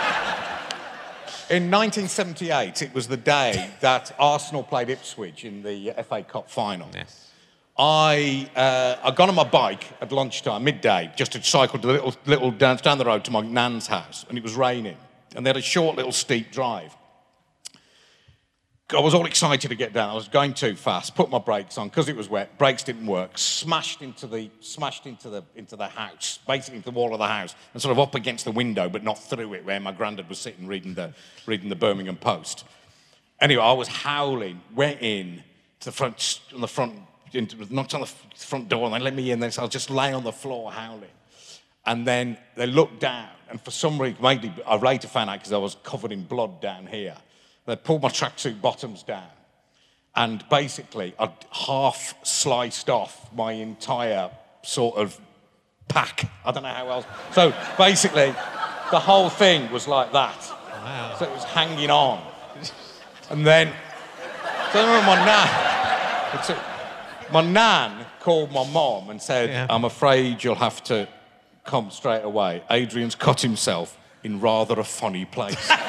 In 1978, it was the day that Arsenal played Ipswich in the FA Cup final. Yes. I, uh, I got on my bike at lunchtime, midday, just to cycle to the little, little down, down the road to my nan's house, and it was raining. And they had a short little steep drive. I was all excited to get down. I was going too fast. Put my brakes on because it was wet. Brakes didn't work. Smashed into the smashed into the into the house, basically into the wall of the house, and sort of up against the window, but not through it, where my granddad was sitting reading the reading the Birmingham Post. Anyway, I was howling. Went in to the front on the front, into, knocked on the front door, and they let me in. Then so I was just lay on the floor howling. And then they looked down, and for some reason, maybe I later found out because I was covered in blood down here. They pulled my tracksuit bottoms down, and basically, I'd half sliced off my entire sort of pack. I don't know how else. So basically, the whole thing was like that. Wow. So it was hanging on. And then, so my nan, my nan called my mom and said, Yeah. I'm afraid you'll have to come straight away. Adrian's cut himself in rather a funny place. [LAUGHS]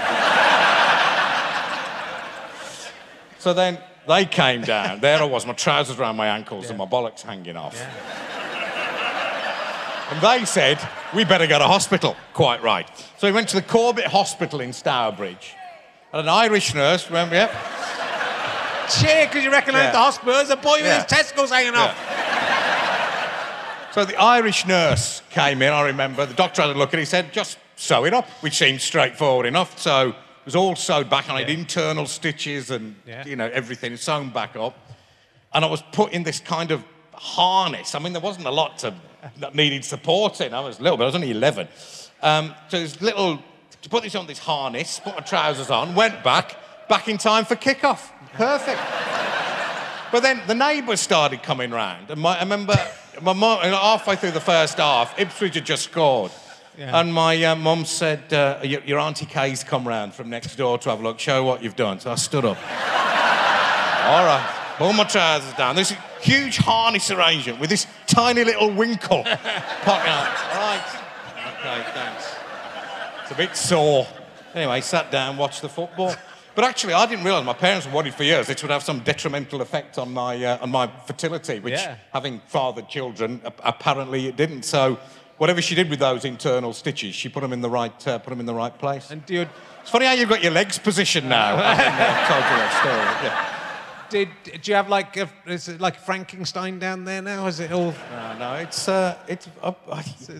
so then they came down. There I was, my trousers around my ankles and my bollocks hanging off. And they said, we better go to hospital. Quite right. So we went to the Corbett Hospital in Stourbridge. And an Irish nurse, remember, yep. Cheer, because you recognise Yeah. the hospital. There's a boy with Yeah. his testicles hanging off. So the Irish nurse came in, I remember. The doctor had a look at it, he said, just sew it up, which seemed straightforward enough. So was all sewed back, and I had internal stitches and, Yeah. you know, everything sewn back up. And I was put in this kind of harness. I mean, there wasn't a lot to, that needed supporting. I was little, but I was only 11. Um, so this little, to put this on this harness, put my trousers on, went back, back in time for kickoff. Perfect. But then the neighbours started coming round, and my, I remember my and halfway through the first half, Ipswich had just scored. Yeah. And my uh, mum said, uh, your, your Auntie Kay's come round from next door to have a look, show what you've done. So I stood up. [LAUGHS] All right, pull my trousers down. There's a huge harness arrangement with this tiny little winkle [LAUGHS] popping out. All right. Okay, thanks. It's a bit sore. Anyway, sat down, watched the football. But actually, I didn't realise my parents were worried for years this would have some detrimental effect on my uh, on my fertility, which, Yeah. having fathered children, apparently it didn't. So, whatever she did with those internal stitches, she put them in the right uh, put them in the right place. And you, It's funny how you've got your legs positioned now. I haven't, uh, told you that story. Yeah. did, do you have like a, is it like Frankenstein down there now? Is it all? No, no, it's uh, it's. Uh,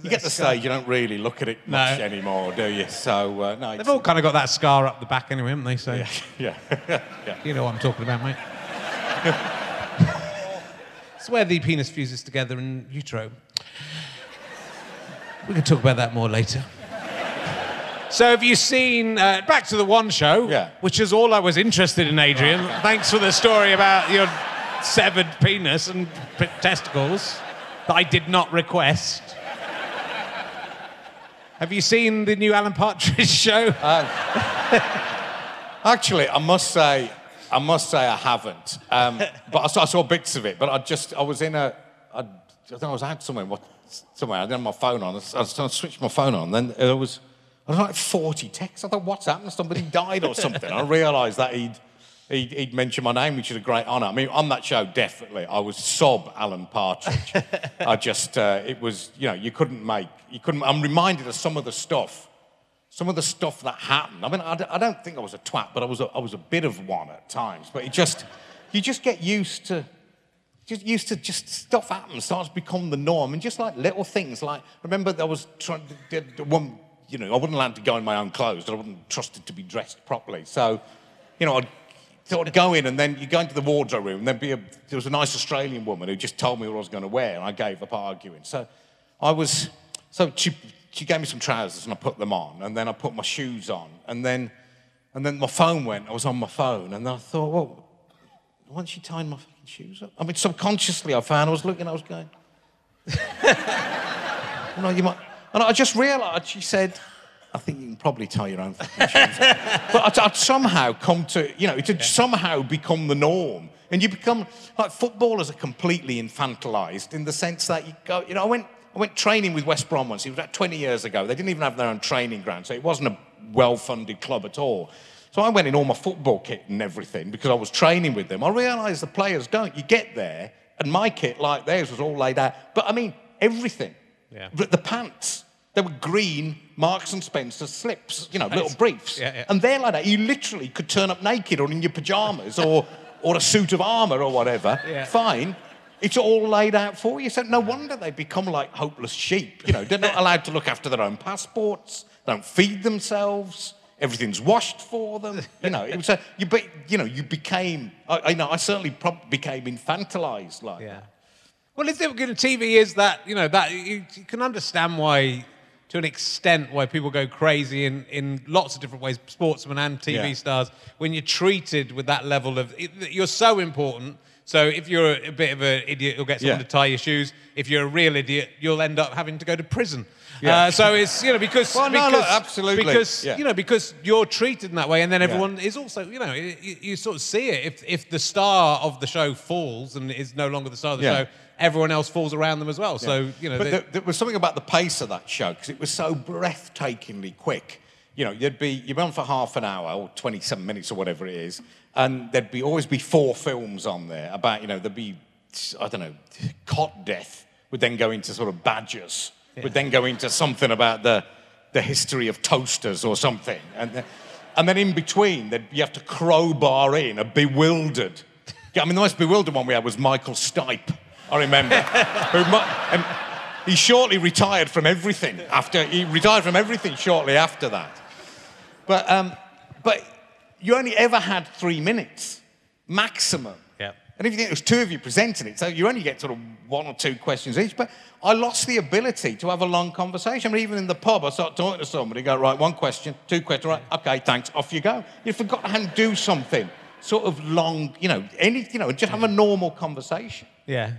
you get the stage, you don't really look at it much No. anymore, do you? So uh, no, They've all kind of got that scar up the back anyway, haven't they? So yeah, [LAUGHS] [LAUGHS] yeah. you know what I'm talking about, mate. [LAUGHS] it's where the penis fuses together in utero. We can talk about that more later. So have you seen uh, back to the one show? Yeah. Which is all I was interested in, Adrian. Thanks for the story about your severed penis and p- testicles that I did not request. Have you seen the new Alan Partridge [LAUGHS] show? [LAUGHS] Actually, I must say, I must say I haven't. Um, but I saw, I saw bits of it. But I just, I was in a, I, I think I was out somewhere, what, somewhere. I didn't my phone on. I switched my phone on. Then there was, I was like 40 texts. I thought, what's happened? Somebody died or something. I realised that he'd, he'd, he'd mentioned my name, which is a great honour. I mean, on that show, definitely, I was sob Alan Partridge. I just, uh, it was, you know, you couldn't make, you couldn't. I'm reminded of some of the stuff some of the stuff that happened. I mean, I, d- I don't think I was a twat, but I was a, I was a bit of one at times. But it just, you just get used to, just used to just stuff happens, starts to become the norm. And just like little things, like, remember I was trying to, one, you know, I wasn't allowed to go in my own clothes. I wasn't trusted to be dressed properly. So, you know, I'd sort of go in and then you go into the wardrobe room and there'd be a, there was a nice Australian woman who just told me what I was going to wear and I gave up arguing. So I was, so she, she gave me some trousers and I put them on, and then I put my shoes on, and then, and then my phone went. I was on my phone, and I thought, well, why don't she tie my fucking shoes up? I mean, subconsciously, I found I was looking, I was going, [LAUGHS] you know, you might, and I just realised. She said, I think you can probably tie your own fucking shoes. [LAUGHS] but I'd, I'd, somehow come to, you know, it had yeah. somehow become the norm. And you become, like, footballers are completely infantilized in the sense that you go, you know, I went, I went training with West Brom once. It was about 20 years ago. They didn't even have their own training ground, so it wasn't a well funded club at all. So I went in all my football kit and everything because I was training with them. I realised the players don't. You get there, and my kit, like theirs, was all laid out. But I mean, everything. Yeah. The pants, they were green Marks and Spencer slips, you know, little briefs. Yeah, yeah. And they're like that. You literally could turn up naked or in your pajamas or, or a suit of armour or whatever. Yeah. Fine. It's all laid out for you. So no wonder they become like hopeless sheep. You know, they're not allowed to look after their own passports. They don't feed themselves. Everything's washed for them. [LAUGHS] You know, it was a, you, be, you know, you became. I, I know. I certainly prob- became infantilized. Like, yeah. Well, if TV is that, you know, that you, you can understand why to an extent why people go crazy in, in lots of different ways, sportsmen and TV yeah. stars, when you're treated with that level of, you're so important so if you're a bit of an idiot, you'll get someone yeah. to tie your shoes. If you're a real idiot, you'll end up having to go to prison. Yeah. Uh, so it's you know because well, because, no, absolutely because yeah. you know because you're treated in that way, and then everyone is also you know you, you, sort of see it. If if the star of the show falls and is no longer the star of the show, everyone else falls around them as well. So you know, but there, there was something about the pace of that show because it was so breathtakingly quick you know, you'd be you'd be on for half an hour or 27 minutes or whatever it is, and there'd be always be four films on there about, you know, there'd be, I don't know, cot death would then go into sort of badgers, yeah. would then go into something about the, the history of toasters or something. And, the, and then in between, you have to crowbar in a bewildered. I mean, the most bewildered one we had was Michael Stipe, I remember. [LAUGHS] who, he shortly retired from everything after, he retired from everything shortly after that. But, um, but you only ever had three minutes, maximum. Yeah. And if you think there's two of you presenting it, so you only get sort of one or two questions each. But I lost the ability to have a long conversation. I mean, even in the pub, I start talking to somebody, go, right, one question, two questions, right, okay, thanks, off you go. You forgot how to do something sort of long, you know, any, you know, just have a normal conversation. Yeah.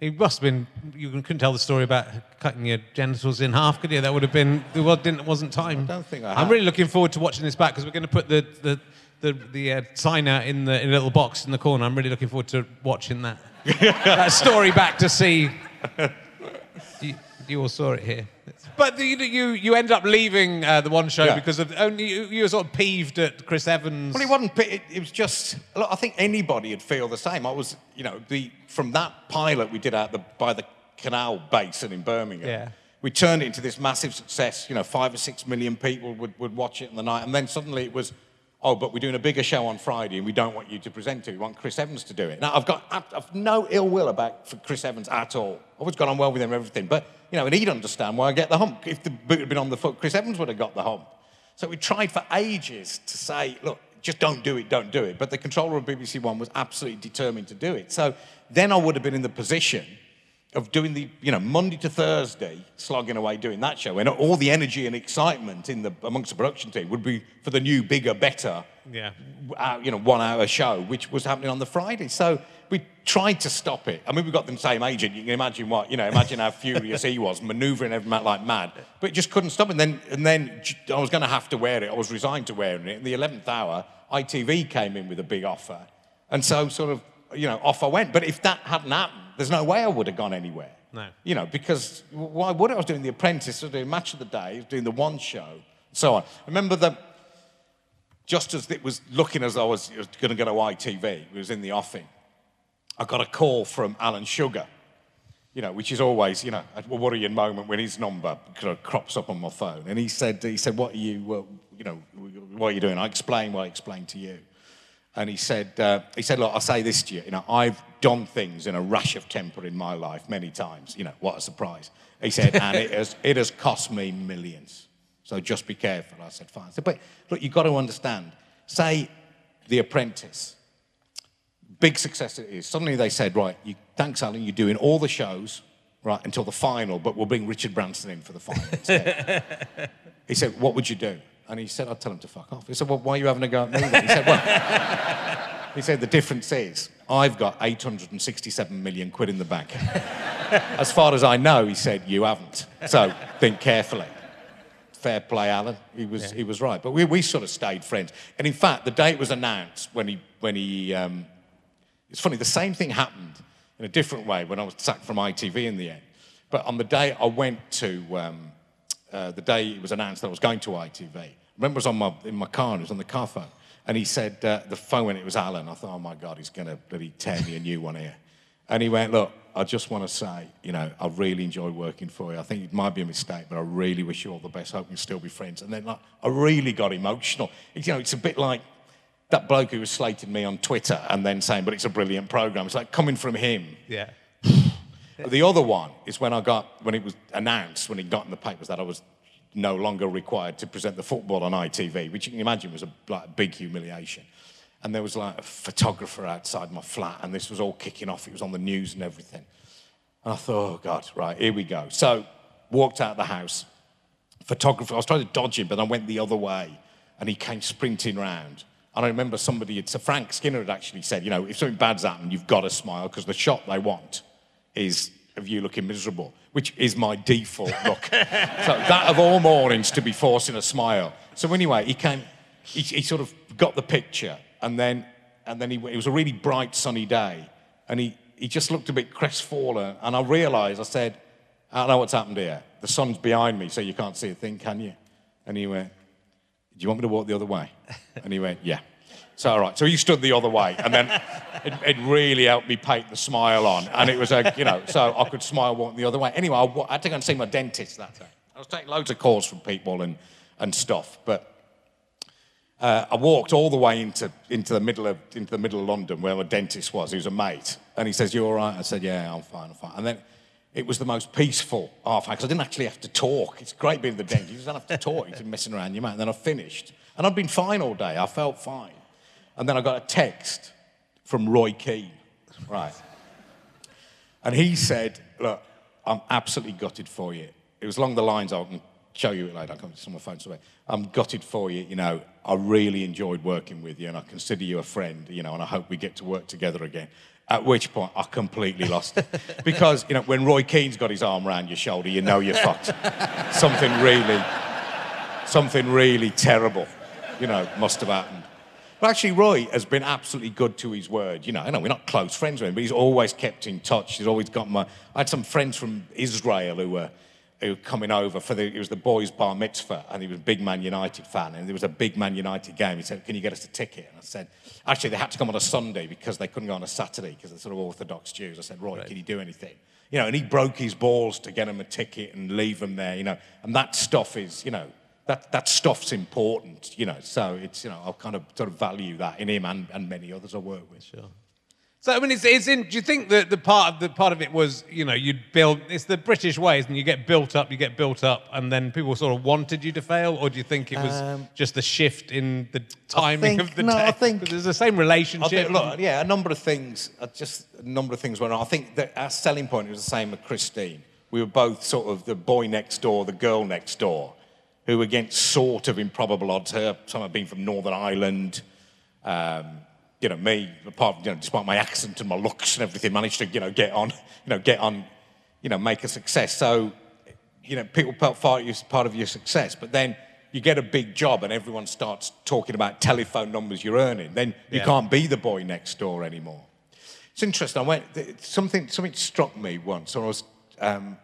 It must have been, you couldn't tell the story about cutting your genitals in half, could you? That would have been, well, didn't, wasn't time. I don't think I I'm really looking forward to watching this back because we're going to put the, the, the, the uh, signer in the in a little box in the corner. I'm really looking forward to watching that, [LAUGHS] that story back to see. You, you all saw it here. But the, you you end up leaving uh, the one show yeah. because of only you, you, were sort of peeved at Chris Evans. Well, it wasn't. It, it was just. Look, I think anybody would feel the same. I was, you know, the from that pilot we did out the by the canal basin in Birmingham. Yeah. We turned it into this massive success. You know, five or six million people would, would watch it in the night, and then suddenly it was oh, but we're doing a bigger show on Friday and we don't want you to present it. We want Chris Evans to do it. Now, I've got I've no ill will about for Chris Evans at all. I've always got on well with him everything. But, you know, and he'd understand why I get the hump. If the boot had been on the foot, Chris Evans would have got the hump. So we tried for ages to say, look, just don't do it, don't do it. But the controller of BBC One was absolutely determined to do it. So then I would have been in the position of doing the, you know, Monday to Thursday, slogging away doing that show, and all the energy and excitement in the amongst the production team would be for the new, bigger, better, yeah, uh, you know, one-hour show, which was happening on the Friday. So we tried to stop it. I mean, we've got the same agent. You can imagine what, you know, imagine how furious he was, manoeuvring everything like mad. But it just couldn't stop. And then, and then I was going to have to wear it. I was resigned to wearing it. In the 11th hour, ITV came in with a big offer. And so, sort of, you know, off I went. But if that hadn't happened, there's no way I would have gone anywhere. No. You know, because why would I? I was doing The Apprentice, I was doing Match of the Day, doing The One Show, so on. I remember that just as it was looking as I was, was going to go to ITV, it was in the offing, I got a call from Alan Sugar. you know, which is always, you know, a worrying moment when his number kind of crops up on my phone. And he said, he said, what are you, uh, you know, what are you doing? I explained what I explained to you. And he said, uh, he said, look, I'll say this to you. You know, I've done things in a rush of temper in my life many times. You know, what a surprise. He said, [LAUGHS] and it has, it has cost me millions. So just be careful. I said, fine. I said, but look, you've got to understand. Say, The Apprentice big success it is. Suddenly they said, right, you, thanks, Alan, you're doing all the shows, right, until the final, but we'll bring Richard Branson in for the final instead. [LAUGHS] he said, what would you do? And he said, I'd tell him to fuck off. He said, well, why are you having a go at me then? He said, well, [LAUGHS] he said, the difference is I've got 867 million quid in the bank. [LAUGHS] as far as I know, he said, you haven't. So think carefully. Fair play, Alan. He was, yeah. he was right. But we, we sort of stayed friends. And in fact, the day it was announced when he, when he um, it's funny, the same thing happened in a different way when I was sacked from ITV in the end. But on the day I went to, um, uh, the day it was announced that I was going to ITV, I remember I was on my, in my car, and it was on the car phone, and he said, uh, the phone when it was Alan, I thought, oh my God, he's going to bloody tear me a new one here. And he went, look, I just want to say, you know, I really enjoy working for you. I think it might be a mistake, but I really wish you all the best. I hope we still be friends. And then like, I really got emotional. You know, it's a bit like that bloke who was slating me on Twitter and then saying, but it's a brilliant program. It's like coming from him. Yeah. [SIGHS] [LAUGHS] the other one is when I got, when it was announced, when it got in the papers that I was no longer required to present the football on ITV, which you can imagine was a like, a big humiliation. And there was like a photographer outside my flat, and this was all kicking off. It was on the news and everything. And I thought, oh God, right, here we go. So walked out of the house. Photographer, I was trying to dodge him, but I went the other way, and he came sprinting round. And I remember somebody, it's Frank Skinner had actually said, you know, if something bad's happened, you've got to smile because the shot they want is of you looking miserable, which is my default look. so that of all mornings to be forcing a smile. So anyway, he came, he, he sort of got the picture, and then, and then he, it was a really bright sunny day, and he, he just looked a bit crestfallen, and I realised, I said, I don't know what's happened here. The sun's behind me, so you can't see a thing, can you? And he went, do you want me to walk the other way? And he went, Yeah. So, all right. So he stood the other way, and then it, it, really helped me paint the smile on. And it was a, you know, so I could smile walking the other way. Anyway, I, I had to go and see my dentist that day. I was taking loads of calls from people and, and stuff, but uh, I walked all the way into, into, the middle of, into the middle of London where my dentist was. He was a mate. And he says, You all right? I said, Yeah, I'm fine, I'm fine. And then it was the most peaceful half hour because I didn't actually have to talk. It's great being the dentist. You don't have to talk. You're messing around your mouth. And then I finished. And I'd been fine all day. I felt fine. And then I got a text from Roy Keane. Right. And he said, Look, I'm absolutely gutted for you. It was along the lines, I can show you it later. I can't on my phone somewhere. I'm gutted for you. You know, I really enjoyed working with you and I consider you a friend, you know, and I hope we get to work together again. At which point, I completely lost it. [LAUGHS] Because, you know, when Roy Keane's got his arm around your shoulder, you know you're fucked. something really, something really terrible, you know, must have happened. But actually, Roy has been absolutely good to his word. You know, I know we're not close friends with him, but he's always kept in touch. He's always got my. I had some friends from Israel who were who were coming over for the. It was the boys' bar mitzvah, and he was a big Man United fan, and there was a big Man United game. He said, "Can you get us a ticket?" And I said, Actually, they had to come on a Sunday because they couldn't go on a Saturday because they're sort of Orthodox Jews. I said, Roy, right. can you do anything? You know, and he broke his balls to get him a ticket and leave them there, you know. And that stuff is, you know, that, that stuff's important, you know. So it's, you know, I'll kind of sort of value that in him and, and many others I work with. Sure. So I mean, it's, it's in. Do you think that the part of the part of it was, you know, you'd build. It's the British ways, and you get built up, you get built up, and then people sort of wanted you to fail, or do you think it was um, just the shift in the timing think, of the no, day? I think there's the same relationship. Think, look, yeah, a number of things. Uh, just a number of things went on. I think that our selling point was the same with Christine. We were both sort of the boy next door, the girl next door, who against sort of improbable odds. Her, some have been from Northern Ireland. Um, you know, me, apart, you know, despite my accent and my looks and everything, managed to, you know, get on, [LAUGHS] you know, get on, you know, make a success. So, you know, people felt part of, part of your success, but then you get a big job and everyone starts talking about telephone numbers you're earning. Then you yeah. can't be the boy next door anymore. It's interesting. I went, something, something struck me once. When I was, um,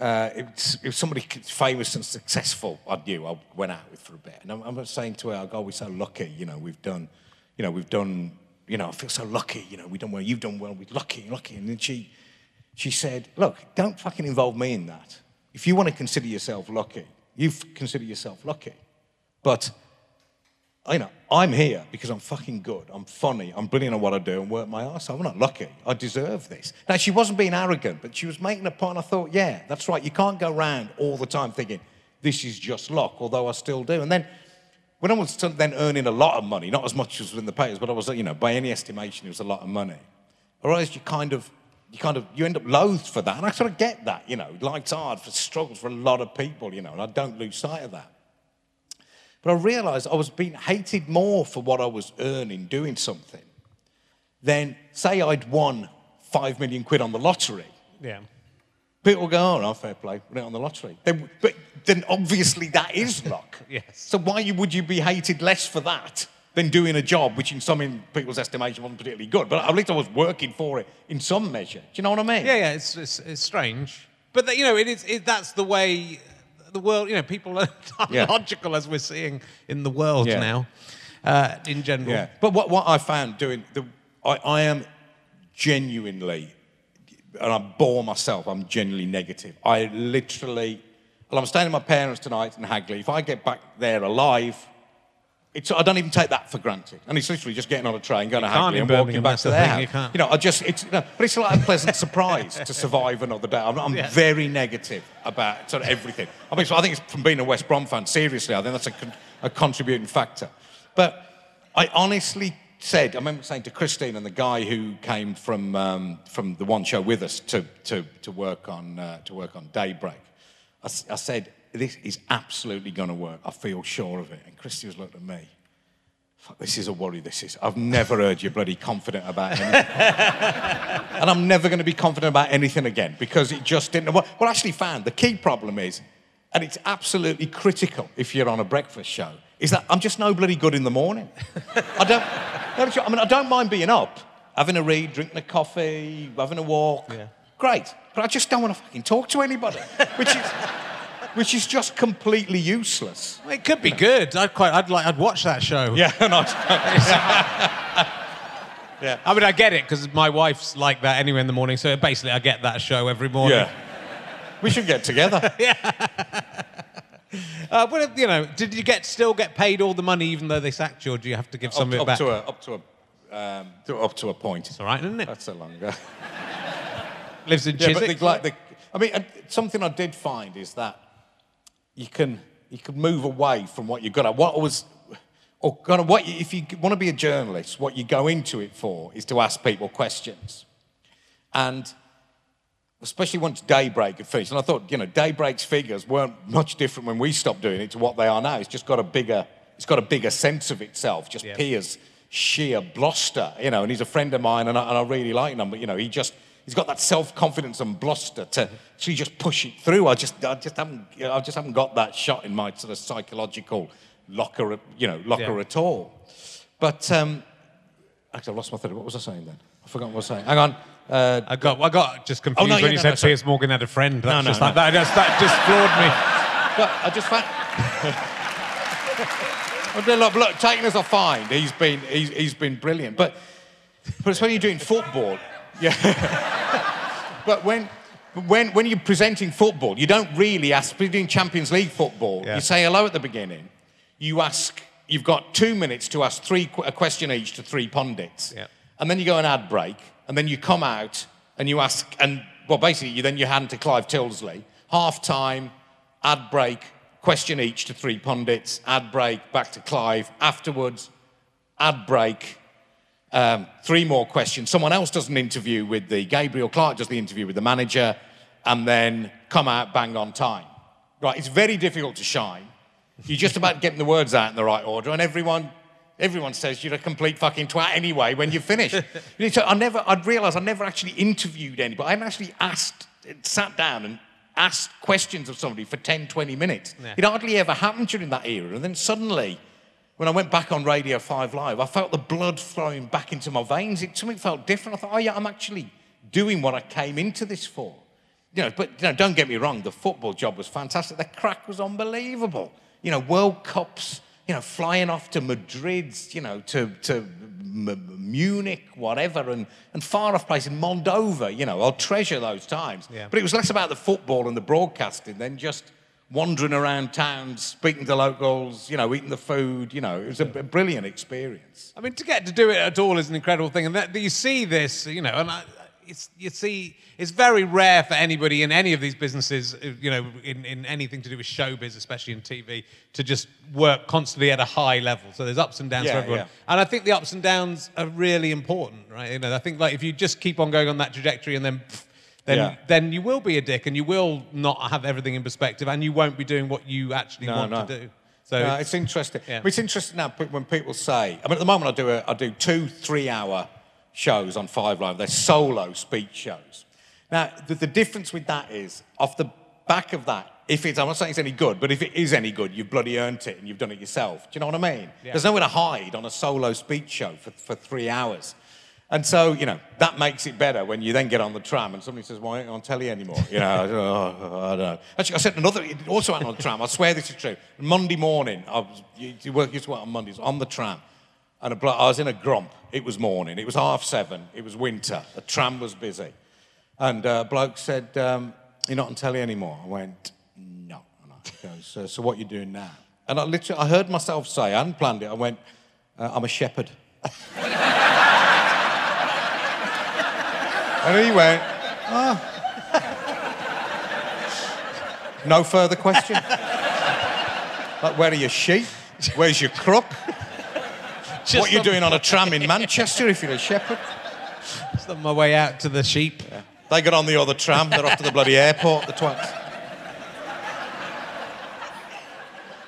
uh, was, somebody famous and successful I knew I went out with for a bit. And I, I was saying to her, God, we're so lucky, you know, we've done you know, we've done, you know, I feel so lucky, you know, we've done well, you've done well, we're lucky, lucky. And then she, She said, Look, don't fucking involve me in that. If you want to consider yourself lucky, you consider yourself lucky. But, you know, I'm here because I'm fucking good. I'm funny. I'm brilliant at what I do and work my ass off. I'm not lucky. I deserve this. Now, she wasn't being arrogant, but she was making a point. I thought, yeah, that's right. You can't go around all the time thinking, this is just luck, although I still do. And then when I was then earning a lot of money, not as much as in the papers, but I was, you know, by any estimation, it was a lot of money. I realized you kind of, you kind of, you end up loathed for that. And I sort of get that, you know, life's hard, for struggles for a lot of people, you know, and I don't lose sight of that. But I realized I was being hated more for what I was earning doing something than, say, I'd won five million quid on the lottery. Yeah. People go, oh, no, fair play, win it on the lottery. Then, but then obviously that is [LAUGHS] luck. Yes. So why would you be hated less for that than doing a job which in some in people's estimation wasn't particularly good? But at least I was working for it in some measure. Do you know what I mean? Yeah, yeah, it's, it's, it's strange. But, that, you know, it is, it, that's the way the world, you know, people are [LAUGHS] Yeah. logical as we're seeing in the world Yeah. now, uh, in general. Yeah. But what, what I found doing, the, I, I am genuinely, and I bore myself, I'm genuinely negative. I literally, well, I'm staying with my parents tonight in Hagley. If I get back there alive, it's, I don't even take that for granted. And it's literally just getting on a train, going to can't Hagley and walking back to the their thing, house. you can't. know, I just, it's, you know, but it's like a pleasant surprise to survive another day. I'm, I'm Yeah. very negative about sort of everything. I mean, so I think it's from being a West Brom fan, seriously, I think that's a, con- a contributing factor. But I honestly said, I remember saying to Christine and the guy who came from, um, from the one show with us to, to, to, work, on, uh, to work on Daybreak—I said, this is absolutely going to work. I feel sure of it. And Christy was looking at me. Fuck, this is a worry, this is. I've never heard you bloody confident about anything. [LAUGHS] and I'm never going to be confident about anything again because it just didn't. What I actually found the key problem is, and it's absolutely critical if you're on a breakfast show, is that I'm just no bloody good in the morning. I don't. I mean, I don't mind being up, having a read, drinking a coffee, having a walk. Yeah. Great, but I just don't want to fucking talk to anybody, which is, which is just completely useless. Well, It could be good. I'd quite, I'd like, I'd watch that show. Yeah, [LAUGHS] and I, [LAUGHS] I mean, I get it because my wife's like that anyway in the morning. So basically, I get that show every morning. yeah. We should get together. [LAUGHS] Yeah. Uh, but you know, did you get still get paid all the money even though they sacked you, or do you have to give some of it up, back? to a, up to a, um, to, up to a point. It's all right, isn't it? That's a longer. Lives in Chiswick. Yeah, but like the, I mean, something I did find is that you can you can move away from what you've got. at. What was, or kind of what you, if you want to be a journalist, what you go into it for is to ask people questions, and especially once Daybreak had finished. And I thought, you know, Daybreak's figures weren't much different when we stopped doing it to what they are now. It's just got a bigger, it's got a bigger sense of itself. Just Yeah. Piers sheer bluster, you know. And he's a friend of mine, and I, and I really like him. But you know, he just he's got that self confidence and bluster to actually just push it through. I just I just haven't I just haven't got that shot in my sort of psychological locker, you know, locker Yeah. at all. But um, actually, I lost my thread. What was I saying then? I forgot what I was saying. Hang on. Uh, I got, I got just confused Oh, no, when yeah, you no, said no. Piers Morgan had a friend. That's No, no, just no. like that. Just, that just floored me. But I just found. Look, look, taking us off fine. He's been, he's, he's been brilliant. But, but it's when you're doing football. Yeah. [LAUGHS] but when, when, when you're presenting football, you don't really ask, when you're doing Champions League football, Yeah. you say hello at the beginning. You ask, you've got two minutes to ask three, a question each to three pundits. Yeah. And then you go an ad break, and then you come out and you ask, and well, basically, you then you hand to Clive Tyldesley, half time, ad break, question each to three pundits, ad break, back to Clive, afterwards, ad break, um, three more questions. Someone else does an interview with the, Gabriel Clarke does the interview with the manager, and then come out bang on time. Right, it's very difficult to shine. You're just about getting the words out in the right order, and everyone, everyone says you're a complete fucking twat anyway when [LAUGHS] you finish. So I never, I'd realised I never actually interviewed anybody. I hadn't actually asked, sat down and asked questions of somebody for 10, 20 minutes. Yeah. It hardly ever happened during that era. And then suddenly, when I went back on Radio 5 Live, I felt the blood flowing back into my veins. It, something felt different. I thought, oh yeah, I'm actually doing what I came into this for. You know, but you know, don't get me wrong, the football job was fantastic. The crack was unbelievable. You know, World Cups, you know, flying off to Madrid, you know, to, to M- Munich, whatever, and, and far off places, Moldova, you know, I'll treasure those times. Yeah. But it was less about the football and the broadcasting than just wandering around towns, speaking to locals, you know, eating the food, you know, it was a, brilliant experience. I mean, to get to do it at all is an incredible thing, and that, you see this, you know, and I, it's, you see, it's very rare for anybody in any of these businesses, you know, in, in anything to do with showbiz, especially in TV, to just work constantly at a high level. So there's ups and downs Yeah, for everyone, yeah. and I think the ups and downs are really important, right? You know, I think like if you just keep on going on that trajectory and then. pff, Then, Yeah. then you will be a dick and you will not have everything in perspective and you won't be doing what you actually No, want no. to do. So No, it's interesting. Yeah. It's interesting now when people say. I mean, at the moment, I do a, I do two three-hour shows on Five Live. They're solo speech shows. Now, the, the difference with that is, off the back of that, if it's, I'm not saying it's any good, but if it is any good, you've bloody earned it and you've done it yourself. Do you know what I mean? Yeah. There's nowhere to hide on a solo speech show for, for three hours. And so, you know, that makes it better when you then get on the tram and somebody says, why aren't you on telly anymore? You know, I don't know. I don't know. Actually, I said another, it also on the tram. I swear this is true. Monday morning, I was, you, you work, used to work on Mondays, on the tram. And I was in a grump. It was morning. It was half seven. It was winter. The tram was busy. And a bloke said, um, you're not on telly anymore. I went, no. And I goes, so, so what you doing now? And I literally, I heard myself say, I planned it. I went, uh, I'm a shepherd. [LAUGHS] And he went, oh. No further question. like, where are your sheep? Where's your crook? just what are you doing on a tram in [LAUGHS] Manchester if you're a shepherd? just on my way out to the sheep. They got on the other tram, they're off to the bloody airport, the twats.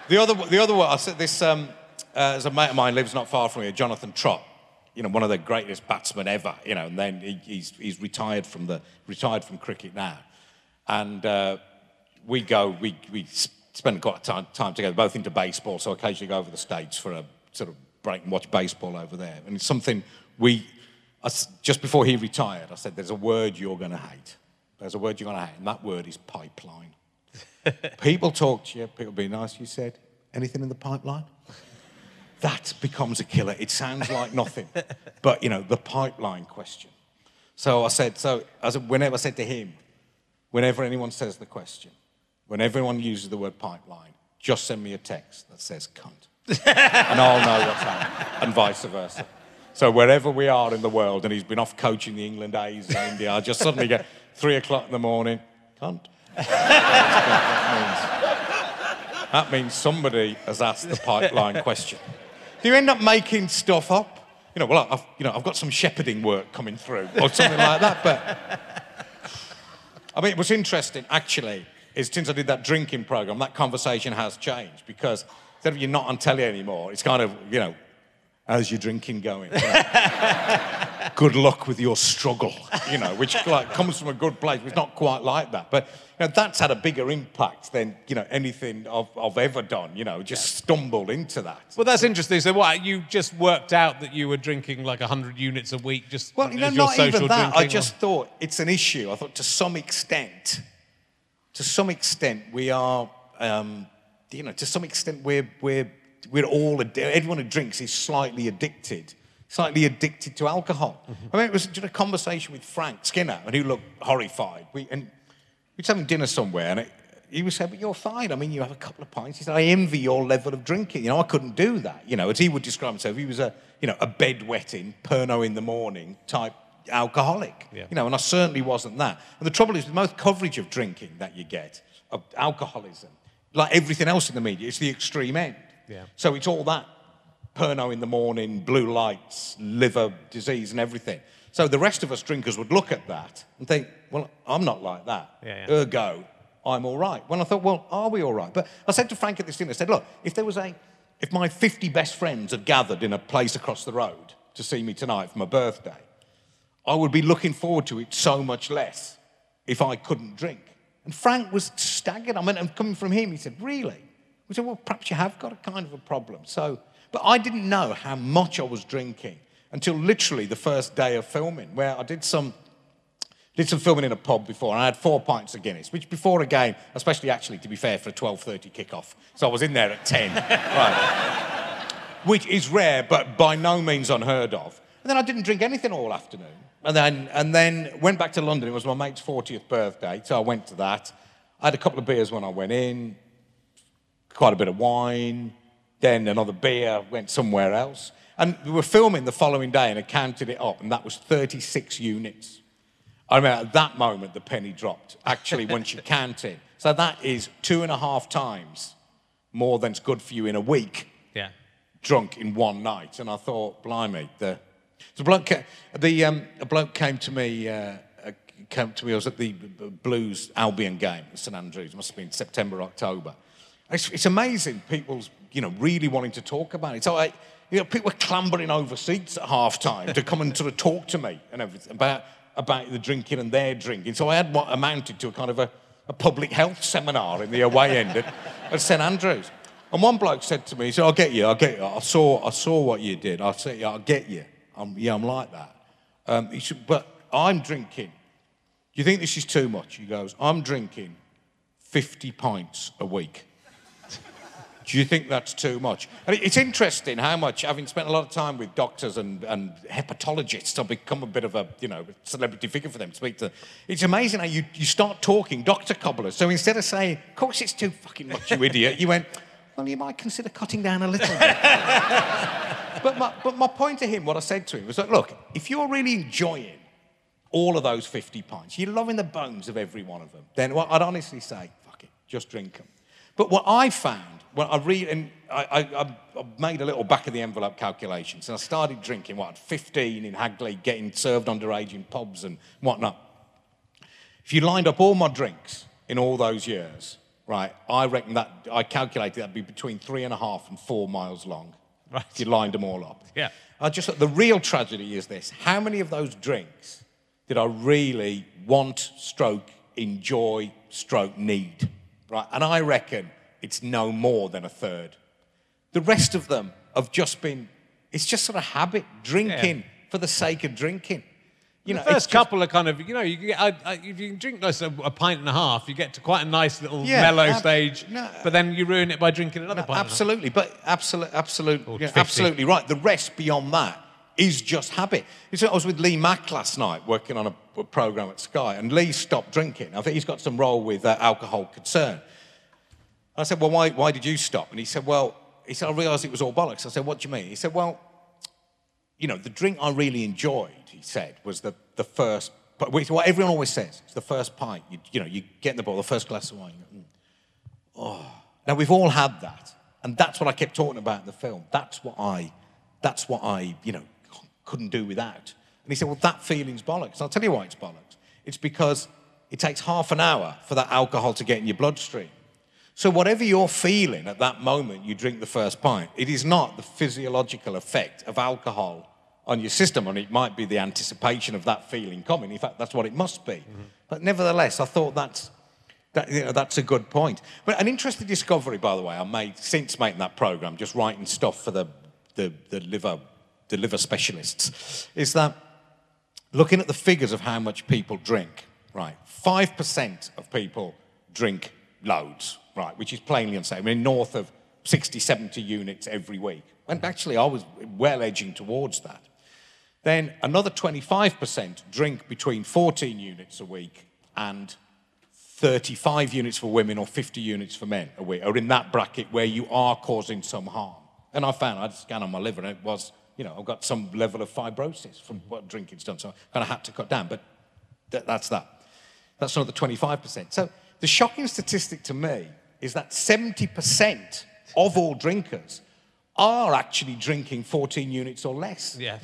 The other, the other one, I said this, um, uh, there's a mate of mine lives not far from here, Jonathan Trott, you know, one of the greatest batsmen ever, you know, and then he, he's, he's retired from the, retired from cricket now. And uh, we go, we, we spend quite a time, time together, both into baseball, so occasionally go over the States for a sort of break and watch baseball over there. And it's something we, I just before he retired, I said, there's a word you're going to hate. There's a word you're going to hate, and that word is pipeline. [LAUGHS] people talk to you, people be nice, you said, anything in the pipeline? That becomes a killer. It sounds like nothing, [LAUGHS] but you know, the pipeline question. So I said, so said, whenever I said to him, whenever anyone says the question, whenever anyone uses the word pipeline, just send me a text that says cunt. [LAUGHS] and I'll know what's happening, and vice versa. So wherever we are in the world, and he's been off coaching the England A's in India, I just suddenly get three o'clock in the morning, cunt. [LAUGHS] that, means, that means somebody has asked the pipeline question. Do you end up making stuff up? You know, well, I've, you know, I've got some shepherding work coming through, or something like that, but I mean, what's interesting, actually, is since I did that drinking program, that conversation has changed because instead of you're not on telly anymore, it's kind of, you know, how's your drinking going? Know? [LAUGHS] good luck with your struggle, you know, which like comes from a good place. It's not quite like that, but you know, that's had a bigger impact than you know anything I've, I've ever done. You know, just stumbled into that. Well, that's interesting. So, what you just worked out that you were drinking like hundred units a week, just Well, you know, not even that. I just thought it's an issue. I thought to some extent, to some extent, we are, um, you know, to some extent, we're, we're, we're all, everyone who drinks is slightly addicted, slightly addicted to alcohol. Mm-hmm. I mean, it was just a conversation with Frank Skinner, and he looked horrified. We, and we was having dinner somewhere, and it, he was saying, but you're fine. I mean, you have a couple of pints. He said, I envy your level of drinking. You know, I couldn't do that. You know, as he would describe himself, he was a, you know, a bedwetting, Pernod in the morning type alcoholic. Yeah. You know, and I certainly wasn't that. And the trouble is, with most coverage of drinking that you get, of alcoholism, like everything else in the media, it's the extreme end. Yeah. So it's all that Pernod in the morning, blue lights, liver disease, and everything. So the rest of us drinkers would look at that and think, well, I'm not like that. Yeah, yeah. Ergo, I'm all right. When I thought, well, are we all right? But I said to Frank at this dinner, I said, look, if there was a, if my 50 best friends had gathered in a place across the road to see me tonight for my birthday, I would be looking forward to it so much less if I couldn't drink. And Frank was staggered. I mean, and coming from him, he said, Really? We said, Well, perhaps you have got a kind of a problem. So, but I didn't know how much I was drinking until literally the first day of filming, where I did some did some filming in a pub before, and I had four pints of Guinness, which before a game, especially actually, to be fair, for a 12.30 kickoff. So I was in there at 10. [LAUGHS] right. which is rare, but by no means unheard of. And then I didn't drink anything all afternoon. And then, and then went back to London. It was my mate's 40th birthday, so I went to that. I had a couple of beers when I went in, quite a bit of wine, then another beer, went somewhere else. And we were filming the following day and I counted it up, and that was 36 units. I remember at that moment the penny dropped, actually, once you [LAUGHS] count it. So that is two and a half times more than's good for you in a week Yeah. drunk in one night. And I thought, blimey, the, the bloke, the, um, a bloke came to me, uh, came to me, I was at the Blues Albion game at St Andrews, must have been September, October. It's, it's amazing, people's, you know, really wanting to talk about it. So I, you know, people were clambering over seats at half time to come and sort of talk to me and everything about, about the drinking and their drinking. So I had what amounted to a kind of a, a public health seminar in the away end at, at St Andrews. And one bloke said to me, he said, I'll get you, I'll get you. I saw, I saw what you did. I said, yeah, I'll get you. I'm, yeah, I'm like that. Um, he said, but I'm drinking. Do you think this is too much? He goes, I'm drinking 50 pints a week. Do you think that's too much? And it's interesting how much, having spent a lot of time with doctors and, and hepatologists, I've become a bit of a, you know, celebrity figure for them to speak to. It's amazing how you, you start talking doctor cobblers. So instead of saying, of course it's too fucking much, you idiot, you went, well, you might consider cutting down a little bit. [LAUGHS] but, my, but my point to him, what I said to him was like, look, if you're really enjoying all of those 50 pints, you're loving the bones of every one of them, then well, I'd honestly say, fuck it, just drink them. But what I found, when I read, and I, I, I- I made a little back of the envelope calculations, and I started drinking, what, 15 in Hagley, getting served underage in pubs and whatnot. If you lined up all my drinks in all those years, right, I reckon that, I calculated that'd be between three and a half and four miles long. Right. If you lined them all up. Yeah. I just the real tragedy is this. How many of those drinks did I really want, stroke, enjoy, stroke, need? Right? And I reckon it's no more than a third. The rest of them have just been, it's just sort of habit, drinking for the sake of drinking. You know, the it's first just- couple are kind of, you know, you get, I, I, if you can drink like a, a pint and a half, you get to quite a nice little Yeah, mellow ab- stage. no. but then you ruin it by drinking another pint. a half. Absolutely, but absolutely, absolutely, yeah, absolutely right. The rest beyond that is just habit. You see, I was with Lee Mack last night working on a, a program at Sky, and Lee stopped drinking. I think he's got some role with uh, alcohol concern. I said, "Well, why, why did you stop?" And he said, "Well, he said I realised it was all bollocks." I said, "What do you mean?" He said, "Well, you know, the drink I really enjoyed," he said, was the, the first, what everyone always says, it's the first pint. You, you know, you get in the bottle, the first glass of wine. "Mm." Oh. Now, we've all had that. And that's what I kept talking about in the film. That's what I, that's what I, you know, couldn't do without. And he said, well, that feeling's bollocks. And I'll tell you why it's bollocks. It's because it takes half an hour for that alcohol to get in your bloodstream. So whatever you're feeling at that moment you drink the first pint, it is not the physiological effect of alcohol on your system, and it might be the anticipation of that feeling coming. In fact, that's what it must be. But nevertheless, I thought that's that, you know, that's a good point. But an interesting discovery, by the way, I made since making that program, just writing stuff for the the, the liver the liver specialists, is that looking at the figures of how much people drink, right? 5% of people drink loads, right? Which is plainly unsafe. I mean, north of 60, 70 units every week. And actually, I was well edging towards that. Then another 25% drink between 14 units a week and 35 units for women or 50 units for men a week, or in that bracket where you are causing some harm. And I found I had a scan on my liver and it was, you know, I've got some level of fibrosis from what drinking's done. So I kind of had to cut down. But th- that's that. That's another 25%. So the shocking statistic to me is that 70% of all drinkers are actually drinking 14 units or less. Yeah.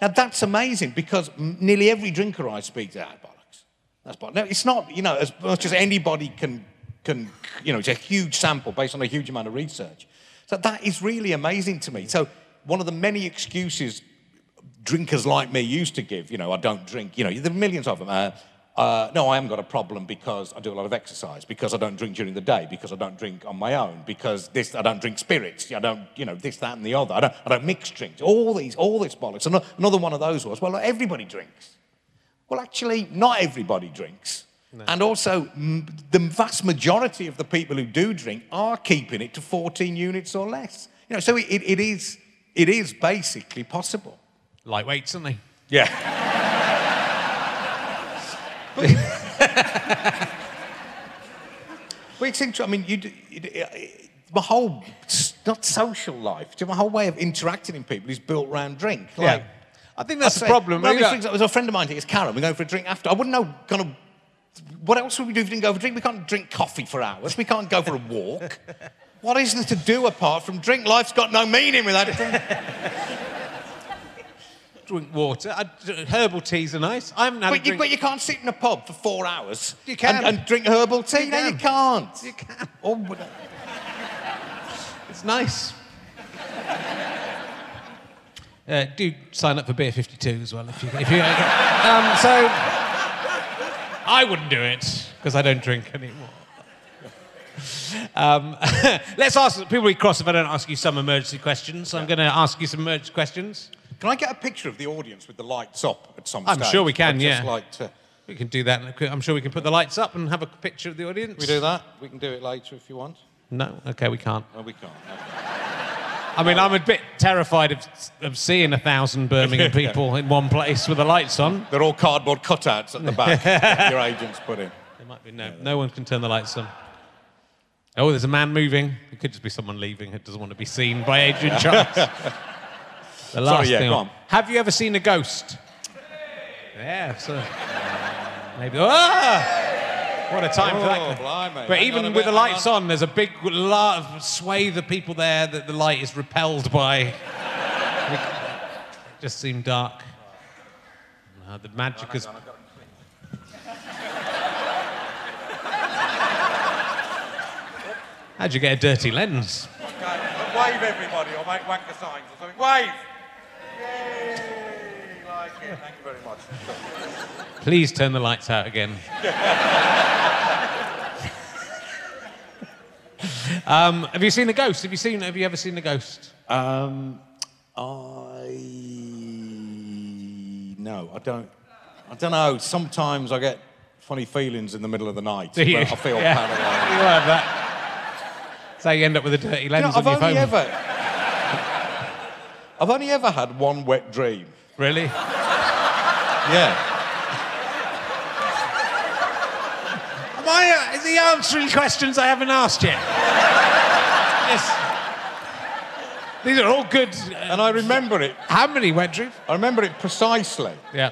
Now that's amazing because m- nearly every drinker I speak to, ah, bollocks. That's bollocks. No, it's not, you know, as much as anybody can, can, you know, it's a huge sample based on a huge amount of research. So that is really amazing to me. So one of the many excuses drinkers like me used to give, you know, I don't drink, you know, there are millions of them. Uh, uh, no, I haven't got a problem because I do a lot of exercise, because I don't drink during the day, because I don't drink on my own, because this, I don't drink spirits, I don't, you know, this, that, and the other. I don't, I don't mix drinks. All these, all this bollocks. Another one of those was, well, everybody drinks. Well, actually, not everybody drinks. And also, m- the vast majority of the people who do drink are keeping it to 14 units or less. You know, so it, it, it is it is basically possible. Lightweights, aren't they? Yeah. [LAUGHS] but it's interesting. I mean, you, do- my whole not social life, my whole way of interacting with people is built around drink. Like, I think that's the problem. Well, I Maybe mean, that- for example, there's a friend of mine. It's Karen. We're going for a drink after. I wouldn't know. Kind of. What else would we do if we didn't go for a drink? We can't drink coffee for hours. We can't go for a walk. what is there to do apart from drink? Life's got no meaning without a drink. Drink water. I, herbal teas are nice. I haven't had a But you, drink. but you can't sit in a pub for four hours You can. And, and drink herbal tea. You no, you can. can't. You can. Oh, It's nice. Uh, do sign up for Beer 52 as well if you. If you um, so, I wouldn't do it because I don't drink anymore. Um, [LAUGHS] let's ask people we cross if I don't ask you some emergency questions. So I'm going to ask you some emergency questions. Can I get a picture of the audience with the lights up at some time? I'm stage? sure we can, I'd just yeah. like to. We can do that. I'm sure we can put the lights up and have a picture of the audience. We do that. We can do it later if you want. No, okay, we can't. No, we can't. I mean, I'm a bit terrified of, of seeing a thousand Birmingham [LAUGHS] people in one place with the lights on. They're all cardboard cutouts at the back. [LAUGHS] that your agents put in. There might be no. No one can turn the lights on. Oh, there's a man moving. It could just be someone leaving who doesn't want to be seen by Adrian Chiles. [LAUGHS] the last yeah, thing. go on. Have you ever seen a ghost? Yeah, so maybe. Ah! What a time for that. Oh, blimey. But Hang even with bit, the lights on. on, there's a big lot of swathe of people there that the light is repelled by. it just seemed dark. No, the magic is. How'd you get a dirty lens? Wave everybody or make wanker signs or something. Wave! Yay! Like. Thank you very much. Please turn the lights out again. um, have you seen a ghost? Have you seen? Have you ever seen a ghost? Um, I no, I don't. I don't know. Sometimes I get funny feelings in the middle of the night. [LAUGHS] Do you? I feel Yeah. paranoid. You have that. So you end up with a dirty You lens know, on I've your phone. ever. I've only ever had one wet dream. Really? Yeah. Am I, uh, is he answering questions I haven't asked yet? yes. These are all good. uh, And I remember it. how many wet dreams? I remember it precisely. Yeah.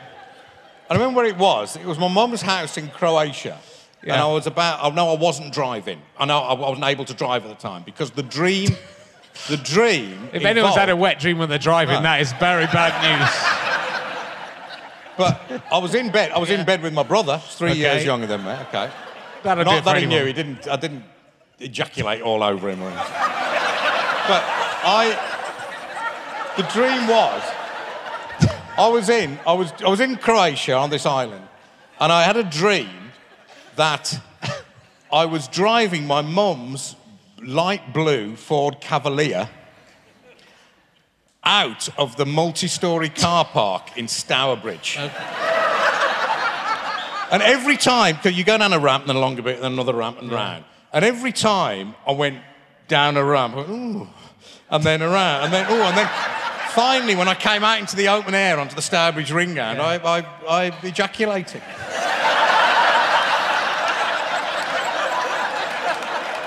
I remember where it was. It was my mum's house in Croatia. And I was about, I know I wasn't driving. I know I wasn't able to drive at the time because the dream, the dream. If anyone's had a wet dream when they're driving, that is very bad news. But I was in bed. I was in bed with my brother, three Okay. years younger than me. Okay. That'll do Not that he anyone. knew. He didn't. I didn't ejaculate all over him. Or anything. but I. The dream was. I was in. I was. I was in Croatia on this island, and I had a dream that I was driving my mum's light blue Ford Cavalier out of the multi-story car park in Stourbridge. And every time, because you go down a ramp, then a bit, and then another ramp and round. And every time I went down a ramp, I went, ooh, and then around, and then, ooh, and then finally, when I came out into the open air onto the Stourbridge ring round, I, I, I ejaculated.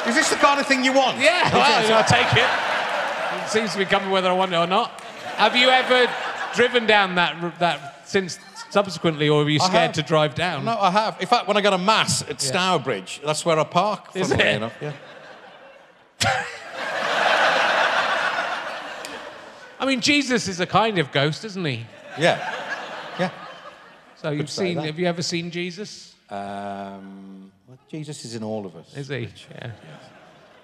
Is this the kind of thing you want? Yeah, well. I'll take it. It seems to be coming whether I want it or not. Have you ever driven down that that since subsequently, or were you scared to drive down? No, I have. In fact, when I go to Mass at Stourbridge, that's where I park. Is it? Enough. Yeah. [LAUGHS] I mean, Jesus is a kind of ghost, isn't he? Yeah. Yeah. So you've seen. that. Have you ever seen Jesus? Um, Jesus is in all of us. Is he? Yeah.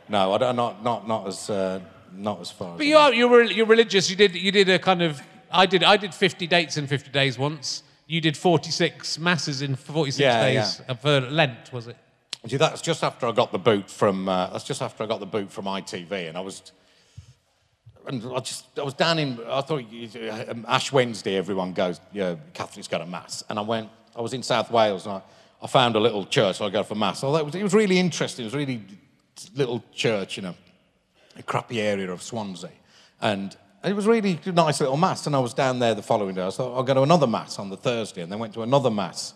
No, I don't, not, not, not as, uh, not as far. But as you are you're, re- you're religious. You did you did a kind of I did I did 50 dates in 50 days once. You did 46 masses in 46 Yeah, days uh, for Lent, was it? See, that's just after I got the boot from. Uh, that's just after I got the boot from ITV, and I was. And I just, I was down in. I thought you- um, Ash Wednesday, everyone goes. Yeah, Catholics go to mass, and I went. I was in South Wales, and I, I found a little church. So I go for mass. So that was, it was really interesting. It was really little church in a, a crappy area of Swansea, and And it was really a nice little mass. And I was down there the following day. I thought, I'll go to another mass on the Thursday. And then went to another mass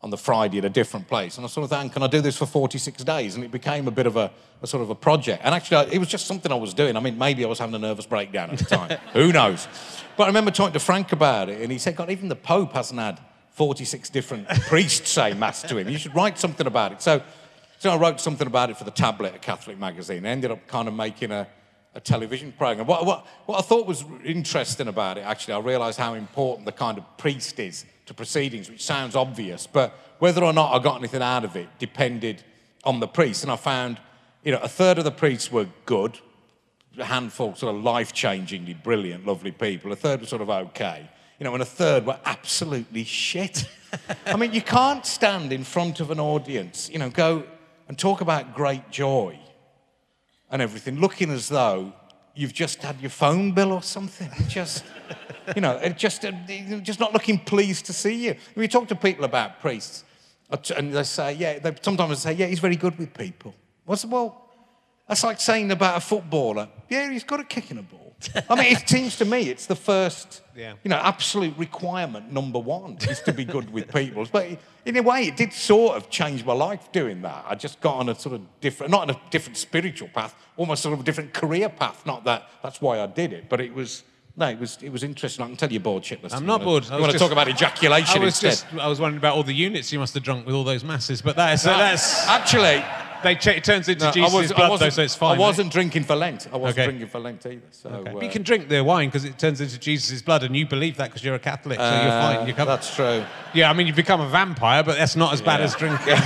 on the Friday at a different place. And I sort of thought, can I do this for 46 days? And it became a bit of a, a sort of a project. And actually, I, it was just something I was doing. I mean, maybe I was having a nervous breakdown at the time. [LAUGHS] Who knows? But I remember talking to Frank about it. And he said, God, even the Pope hasn't had 46 different priests say Mass to him. You should write something about it. So, so I wrote something about it for the tablet, a Catholic magazine. I ended up kind of making a, a television program. What, what, what I thought was interesting about it, actually, I realised how important the kind of priest is to proceedings, which sounds obvious, but whether or not I got anything out of it depended on the priest. And I found, you know, a third of the priests were good, a handful sort of life-changingly brilliant, lovely people. A third were sort of okay, you know, and a third were absolutely shit. I mean, you can't stand in front of an audience, you know, go and talk about great joy and everything, looking as though you've just had your phone bill or something. Just, you know, just, uh, just not looking pleased to see you. You talk to people about priests, and they say, yeah, they sometimes say, yeah, he's very good with people. What's well, that's like saying about a footballer, yeah, he's got a kick in a ball. I mean, it seems to me it's the first, Yeah. you know, absolute requirement number one is to be good with people. But in a way, it did sort of change my life doing that. I just got on a sort of different, not on a different spiritual path, almost sort of a different career path. Not that that's why I did it, but it was. No, it was it was interesting. I can tell you're bored shitless. I'm not bored. I want to talk about ejaculation I was instead? just, I was wondering about all the units you must have drunk with all those masses, but that is, so that's, actually. They ch- it turns into no, Jesus' blood though, wasn't- so it's fine. I right? wasn't drinking for Lent. I wasn't Okay. drinking for Lent either. So Okay. uh, you can drink the wine because it turns into Jesus' blood, and you believe that because you're a Catholic, so you're fine. You're covered. That's true. Yeah, I mean, you've become a vampire, but that's not as bad as drinking. [LAUGHS] [LAUGHS]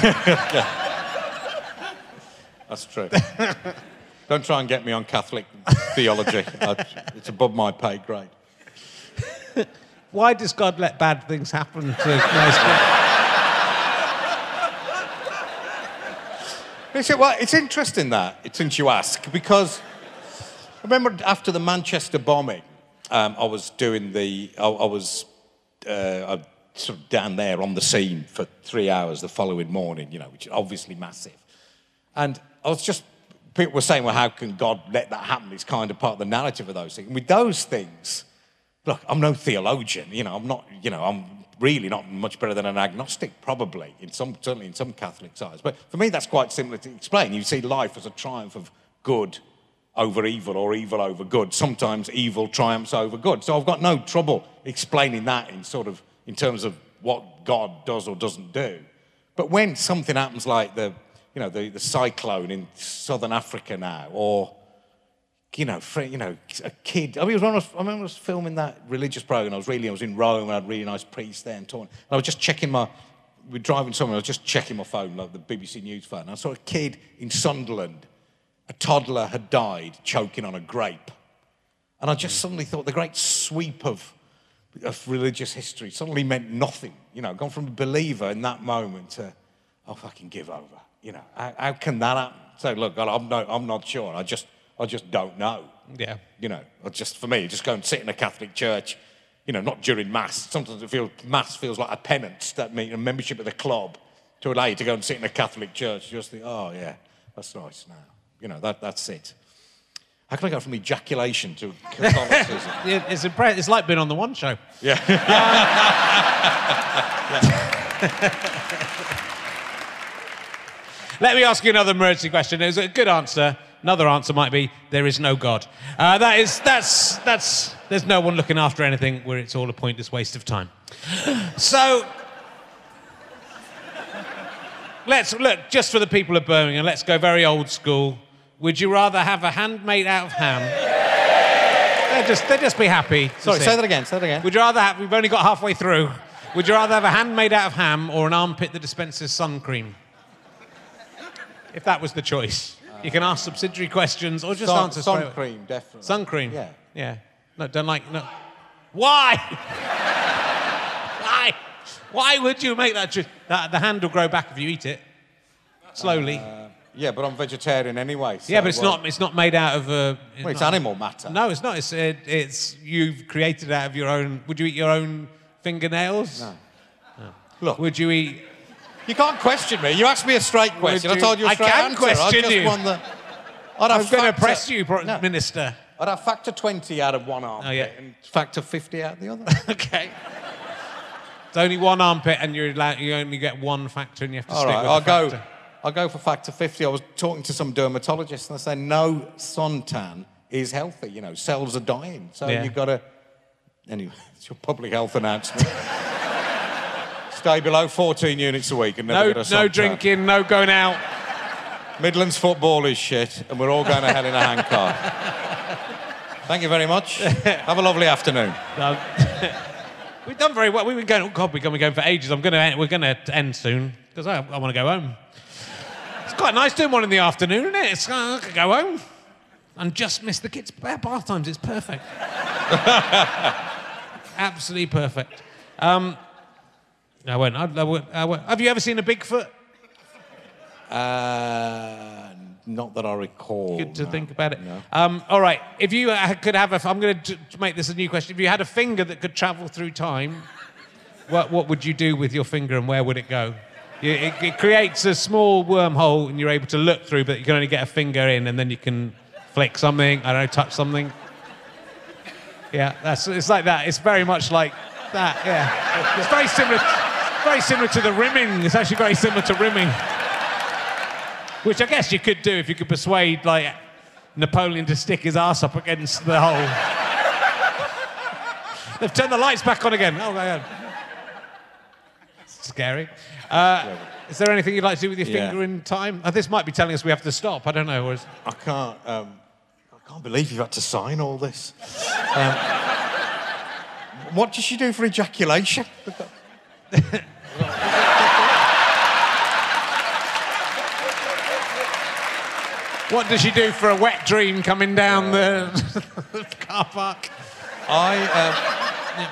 That's true. [LAUGHS] Don't try and get me on Catholic theology. I, it's above my pay grade. Why does God let bad things happen to nice people? Well, it's interesting that, since you ask, because I remember after the Manchester bombing, um, I was doing the, I, I was uh, I, sort of down there on the scene for three hours the following morning, you know, which is obviously massive. And I was just, people were saying, well, how can God let that happen? It's kind of part of the narrative of those things. And with those things, look, I'm no theologian, you know, I'm not, you know, I'm really not much better than an agnostic, probably, in some, certainly in some Catholic eyes. But for me, that's quite simple to explain. You see life as a triumph of good over evil or evil over good. Sometimes evil triumphs over good. So I've got no trouble explaining that in sort of, in terms of what God does or doesn't do. But when something happens like the, you know, the, the cyclone in southern Africa now, or you know, for, you know, a kid. I mean, was when I, was, I remember I was filming that religious program. I was really, I was in Rome, and I had a really nice priest there and talking. And I was just checking my, we were driving somewhere. I was just checking my phone, like the BBC News phone. And I saw a kid in Sunderland. A toddler had died choking on a grape, and I just mm. suddenly thought the great sweep of of religious history suddenly meant nothing. You know, gone from a believer in that moment to, oh, fucking give over. You know, how, how can that happen? So look, I'm not, I'm not sure. I just, I just don't know. Yeah. You know, or just for me, just go and sit in a Catholic church. You know, not during mass. Sometimes it feels mass feels like a penance that means a membership of the club to allow you to go and sit in a Catholic church. You just think, oh yeah, that's nice now. You know, that, that's it. How can I go from ejaculation to [LAUGHS] Catholicism? It's, impre- it's like being on the One Show. yeah. [LAUGHS] Let me ask you another emergency question. It was a good answer. Another answer might be there is no God. Uh, that is that's that's there's no one looking after anything where it's all a pointless waste of time. So let's look just for the people of Birmingham. Let's go very old school. Would you rather have a hand made out of ham? They'd just they'd just be happy. Sorry, say it. that again. Say that again. Would you rather have? We've only got halfway through. Would you rather have a hand made out of ham or an armpit that dispenses sun cream? If that was the choice, you can ask subsidiary questions or just sun, answer sun straight cream, definitely. Sun cream. Yeah. Yeah. No, don't like no. Why? [LAUGHS] Why? Why would you make that choice? The hand will grow back if you eat it slowly. Yeah, but I'm vegetarian anyway. so, yeah, but it's well, not. It's not made out of. Uh, Well, it's not- animal matter. No, it's not. It's it, it's you've created it out of your own. Would you eat your own fingernails? No. Look, Would you eat? You can't question me. You asked me a straight question. I told you a I straight can answer. I question just you. won the. I'd I'm going to press you, No. Minister. I'd have factor 20 out of one arm Oh, yeah. and factor 50 out of the other. [LAUGHS] okay. It's only one armpit, and you're allowed, you only get one factor, and you have to All stick right, with I'll the go. I'll go for factor 50. I was talking to some dermatologists and they say no suntan is healthy. You know, cells are dying. So Yeah. you've got to. Anyway, [LAUGHS] it's your public health announcement. Stay below 14 units a week and never No, get a no drinking, no going out. Midlands football is shit, and we're all going to hell in a handcart. Thank you very much. [LAUGHS] Have a lovely afternoon. No. [LAUGHS] We've done very well. We've been going. Oh God, we're going to be going for ages. I'm going to. End, we're going to end soon because I, I want to go home. It's quite nice doing one in the afternoon, isn't it? It's, uh, I could go home and just miss the kids' bath bath times. It's perfect. [LAUGHS] Absolutely perfect. Um, I won't. I, I won't, I won't. Have you ever seen a Bigfoot? Uh, not that I recall. Good to no. think about it. No. Um, all right. If you uh, could have a, I'm going to make this a new question. If you had a finger that could travel through time, what what would you do with your finger and where would it go? You, it, it creates a small wormhole and you're able to look through, but you can only get a finger in and then you can flick something. I don't know, touch something. Yeah, that's it's like that. It's very much like that. Yeah, it's very similar. Very similar to the rimming. It's actually very similar to rimming. Which I guess you could do if you could persuade like Napoleon to stick his ass up against the hole. They've turned the lights back on again. Oh my god. Scary. Uh, is there anything you'd like to do with your Yeah. finger in time? Uh, this might be telling us we have to stop. I don't know. Is- I can't. Um, I can't believe you've had to sign all this. Um, what does she do for ejaculation? [LAUGHS] What does she do for a wet dream coming down the [LAUGHS] car park? I.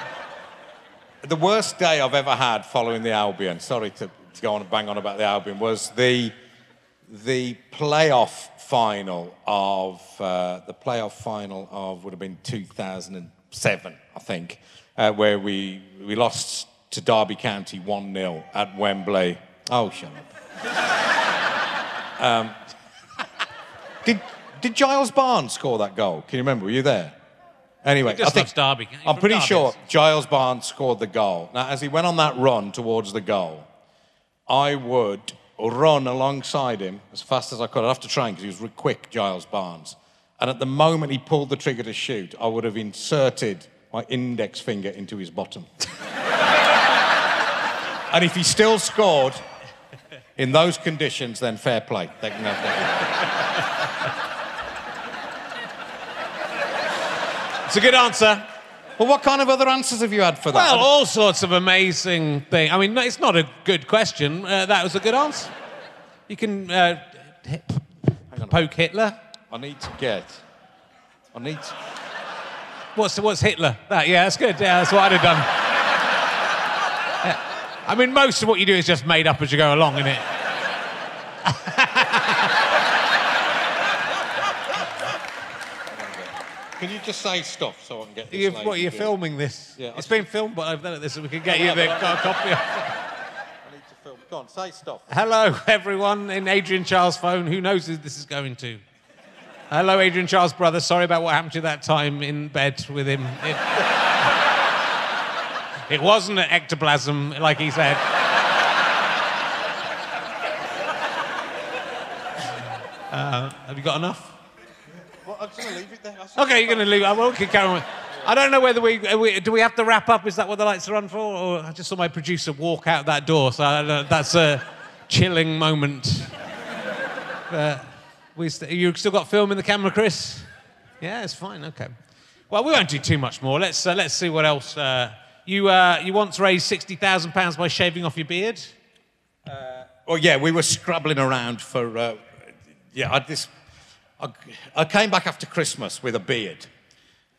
Um, the worst day I've ever had following the Albion. Sorry to, to go on and bang on about the Albion. Was the the playoff final of uh, the playoff final of would have been 2007, I think, uh, where we we lost to Derby County one 0 at Wembley. Oh, shut up. [LAUGHS] um, did did Giles Barnes score that goal? Can you remember? Were you there? Anyway, I think Derby. I'm pretty Derby, sure. Giles Barnes scored the goal. Now, as he went on that run towards the goal, I would run alongside him as fast as I could. I'd have to train because he was re- quick, Giles Barnes. And at the moment he pulled the trigger to shoot, I would have inserted my index finger into his bottom. [LAUGHS] and if he still scored in those conditions, then fair play. They can have that. It's a good answer. Well, what kind of other answers have you had for that? Well, all sorts of amazing things. I mean, it's not a good question. Uh, that was a good answer. You can uh, hit, poke Hitler. I need to get. I need to. What's what's Hitler? That yeah, that's good. Yeah, that's what I'd have done. I mean, most of what you do is just made up as you go along, isn't it? Can you just say stuff so I can get this? You, lady what, you're filming this? Yeah, it's I- been filmed, but I've done it this so we can get Yeah, you the co- copy. Of. [LAUGHS] I need to film. Go on, say stuff. Hello, everyone in Adrian Chiles' phone. Who knows who this is going to? Hello, Adrian Chiles' brother. Sorry about what happened to you that time in bed with him. It, it wasn't an ectoplasm, like he said. Uh, have you got enough? Well, I'm just gonna leave it there. Okay, you're going to leave. it. I won't keep carrying on. I don't know whether we, we do we have to wrap up. Is that what the lights are on for? Or I just saw my producer walk out that door, so I don't know, that's a chilling moment. Uh, we st- you still got film in the camera, Chris? Yeah, it's fine. Okay. Well, we won't do too much more. Let's uh, let's see what else. Uh, you uh, you once raised sixty thousand pounds by shaving off your beard. Well, yeah, we were scrabbling around for. Uh, yeah, I this. I, I came back after Christmas with a beard,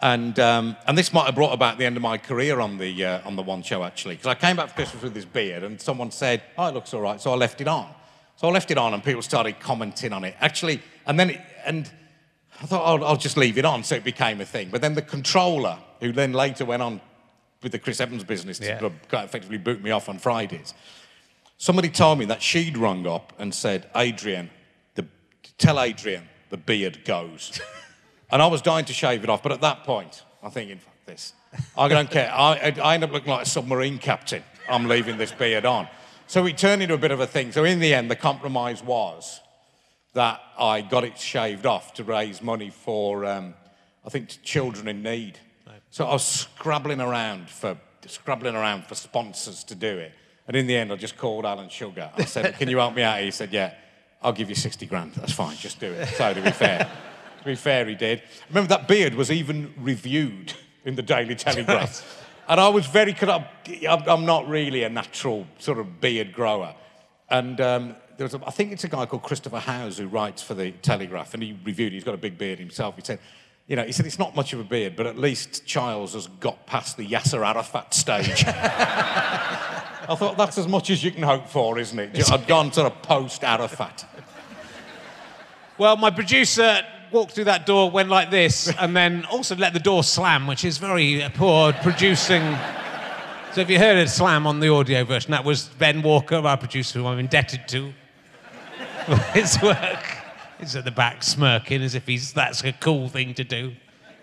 and um, and this might have brought about the end of my career on the uh, on the one show actually, because I came back for Christmas with this beard, and someone said, "Oh, it looks all right," so I left it on. So I left it on, and people started commenting on it. Actually, and then it, and I thought I'll, I'll just leave it on, so it became a thing. But then the controller, who then later went on with the Chris Evans business to Yeah. quite effectively boot me off on Fridays. Somebody told me that she'd rung up and said, Adrian, the, tell Adrian the beard goes. [LAUGHS] And I was dying to shave it off, but at that point, I'm thinking, fuck this. I don't care. I, I, end up looking like a submarine captain. I'm leaving this beard on. So it turned into a bit of a thing. So in the end, the compromise was that I got it shaved off to raise money for, um, I think, children in need. So I was scrabbling around for scrabbling around for sponsors to do it. And in the end, I just called Alan Sugar. I said, "Can you help me out?" He said, "Yeah, I'll give you sixty grand. That's fine. Just do it." So to be fair, to be fair, he did. Remember that beard was even reviewed in the Daily Telegraph. [LAUGHS] And I was very, I'm, I'm not really a natural sort of beard grower. And um, there was a, I think it's a guy called Christopher Howse who writes for the Telegraph, and he reviewed. He's got a big beard himself. He said, you know, he said it's not much of a beard, but at least Chiles has got past the Yasser Arafat stage. [LAUGHS] I thought that's as much as you can hope for, isn't it? I've gone sort of post Arafat. Well, my producer walked through that door, went like this, and then also let the door slam, which is very uh, poor producing. So if you heard it slam on the audio version, that was Ben Walker, our producer, who I'm indebted to [LAUGHS] for his work. He's at the back smirking as if he's that's a cool thing to do.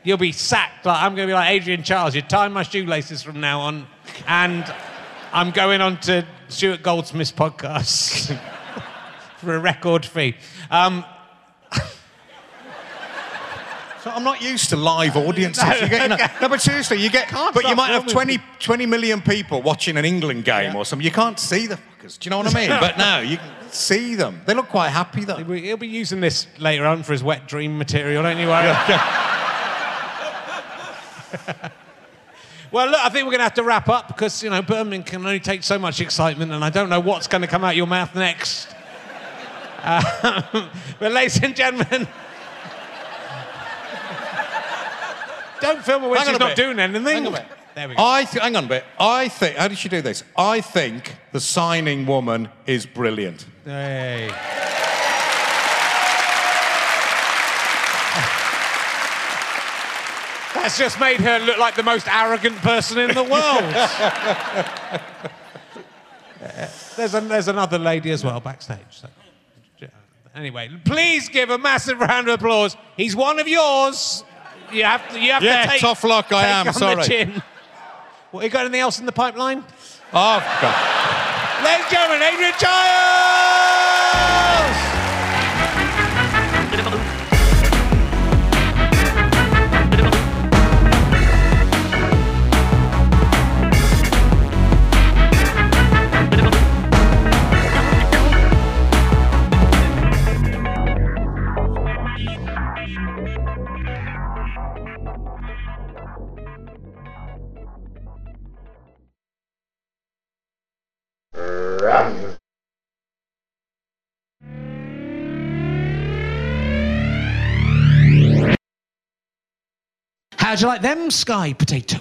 You'll be sacked. Like I'm going to be like Adrian Chiles. You tie my shoelaces from now on, and I'm going on to Stuart Goldsmith's podcast [LAUGHS] for a record fee. Um, [LAUGHS] So I'm not used to live audiences. No, You get, you know- okay. no, but seriously, you get. Can't But you might have filming 20, 20 million people watching an England game or something. You can't see the fuckers. Do you know what I [LAUGHS] mean? but now you can see them. They look quite happy though. he'll be using this later on for his wet dream material. Don't you worry. [LAUGHS] [LAUGHS] well, look, I think we're going to have to wrap up because you know Birmingham can only take so much excitement, and I don't know what's going to come out your mouth next. Uh, [LAUGHS] but, ladies and gentlemen. Don't film her when Hang she's not bit. doing anything. Hang on a bit. There we go. I th- hang on a bit. I think. How did she do this? I think the signing woman is brilliant. Hey. That's just made her look like the most arrogant person in the world. Uh, [LAUGHS] there's, a, there's another lady as well backstage. So. Anyway, please give a massive round of applause. He's one of yours. You have to, you have Yeah, to take, tough luck, I take am, on the sorry. What, you got anything else in the pipeline? Oh God. Ladies and gentlemen, Adrian Chiles! How'd you like them sky potatoes?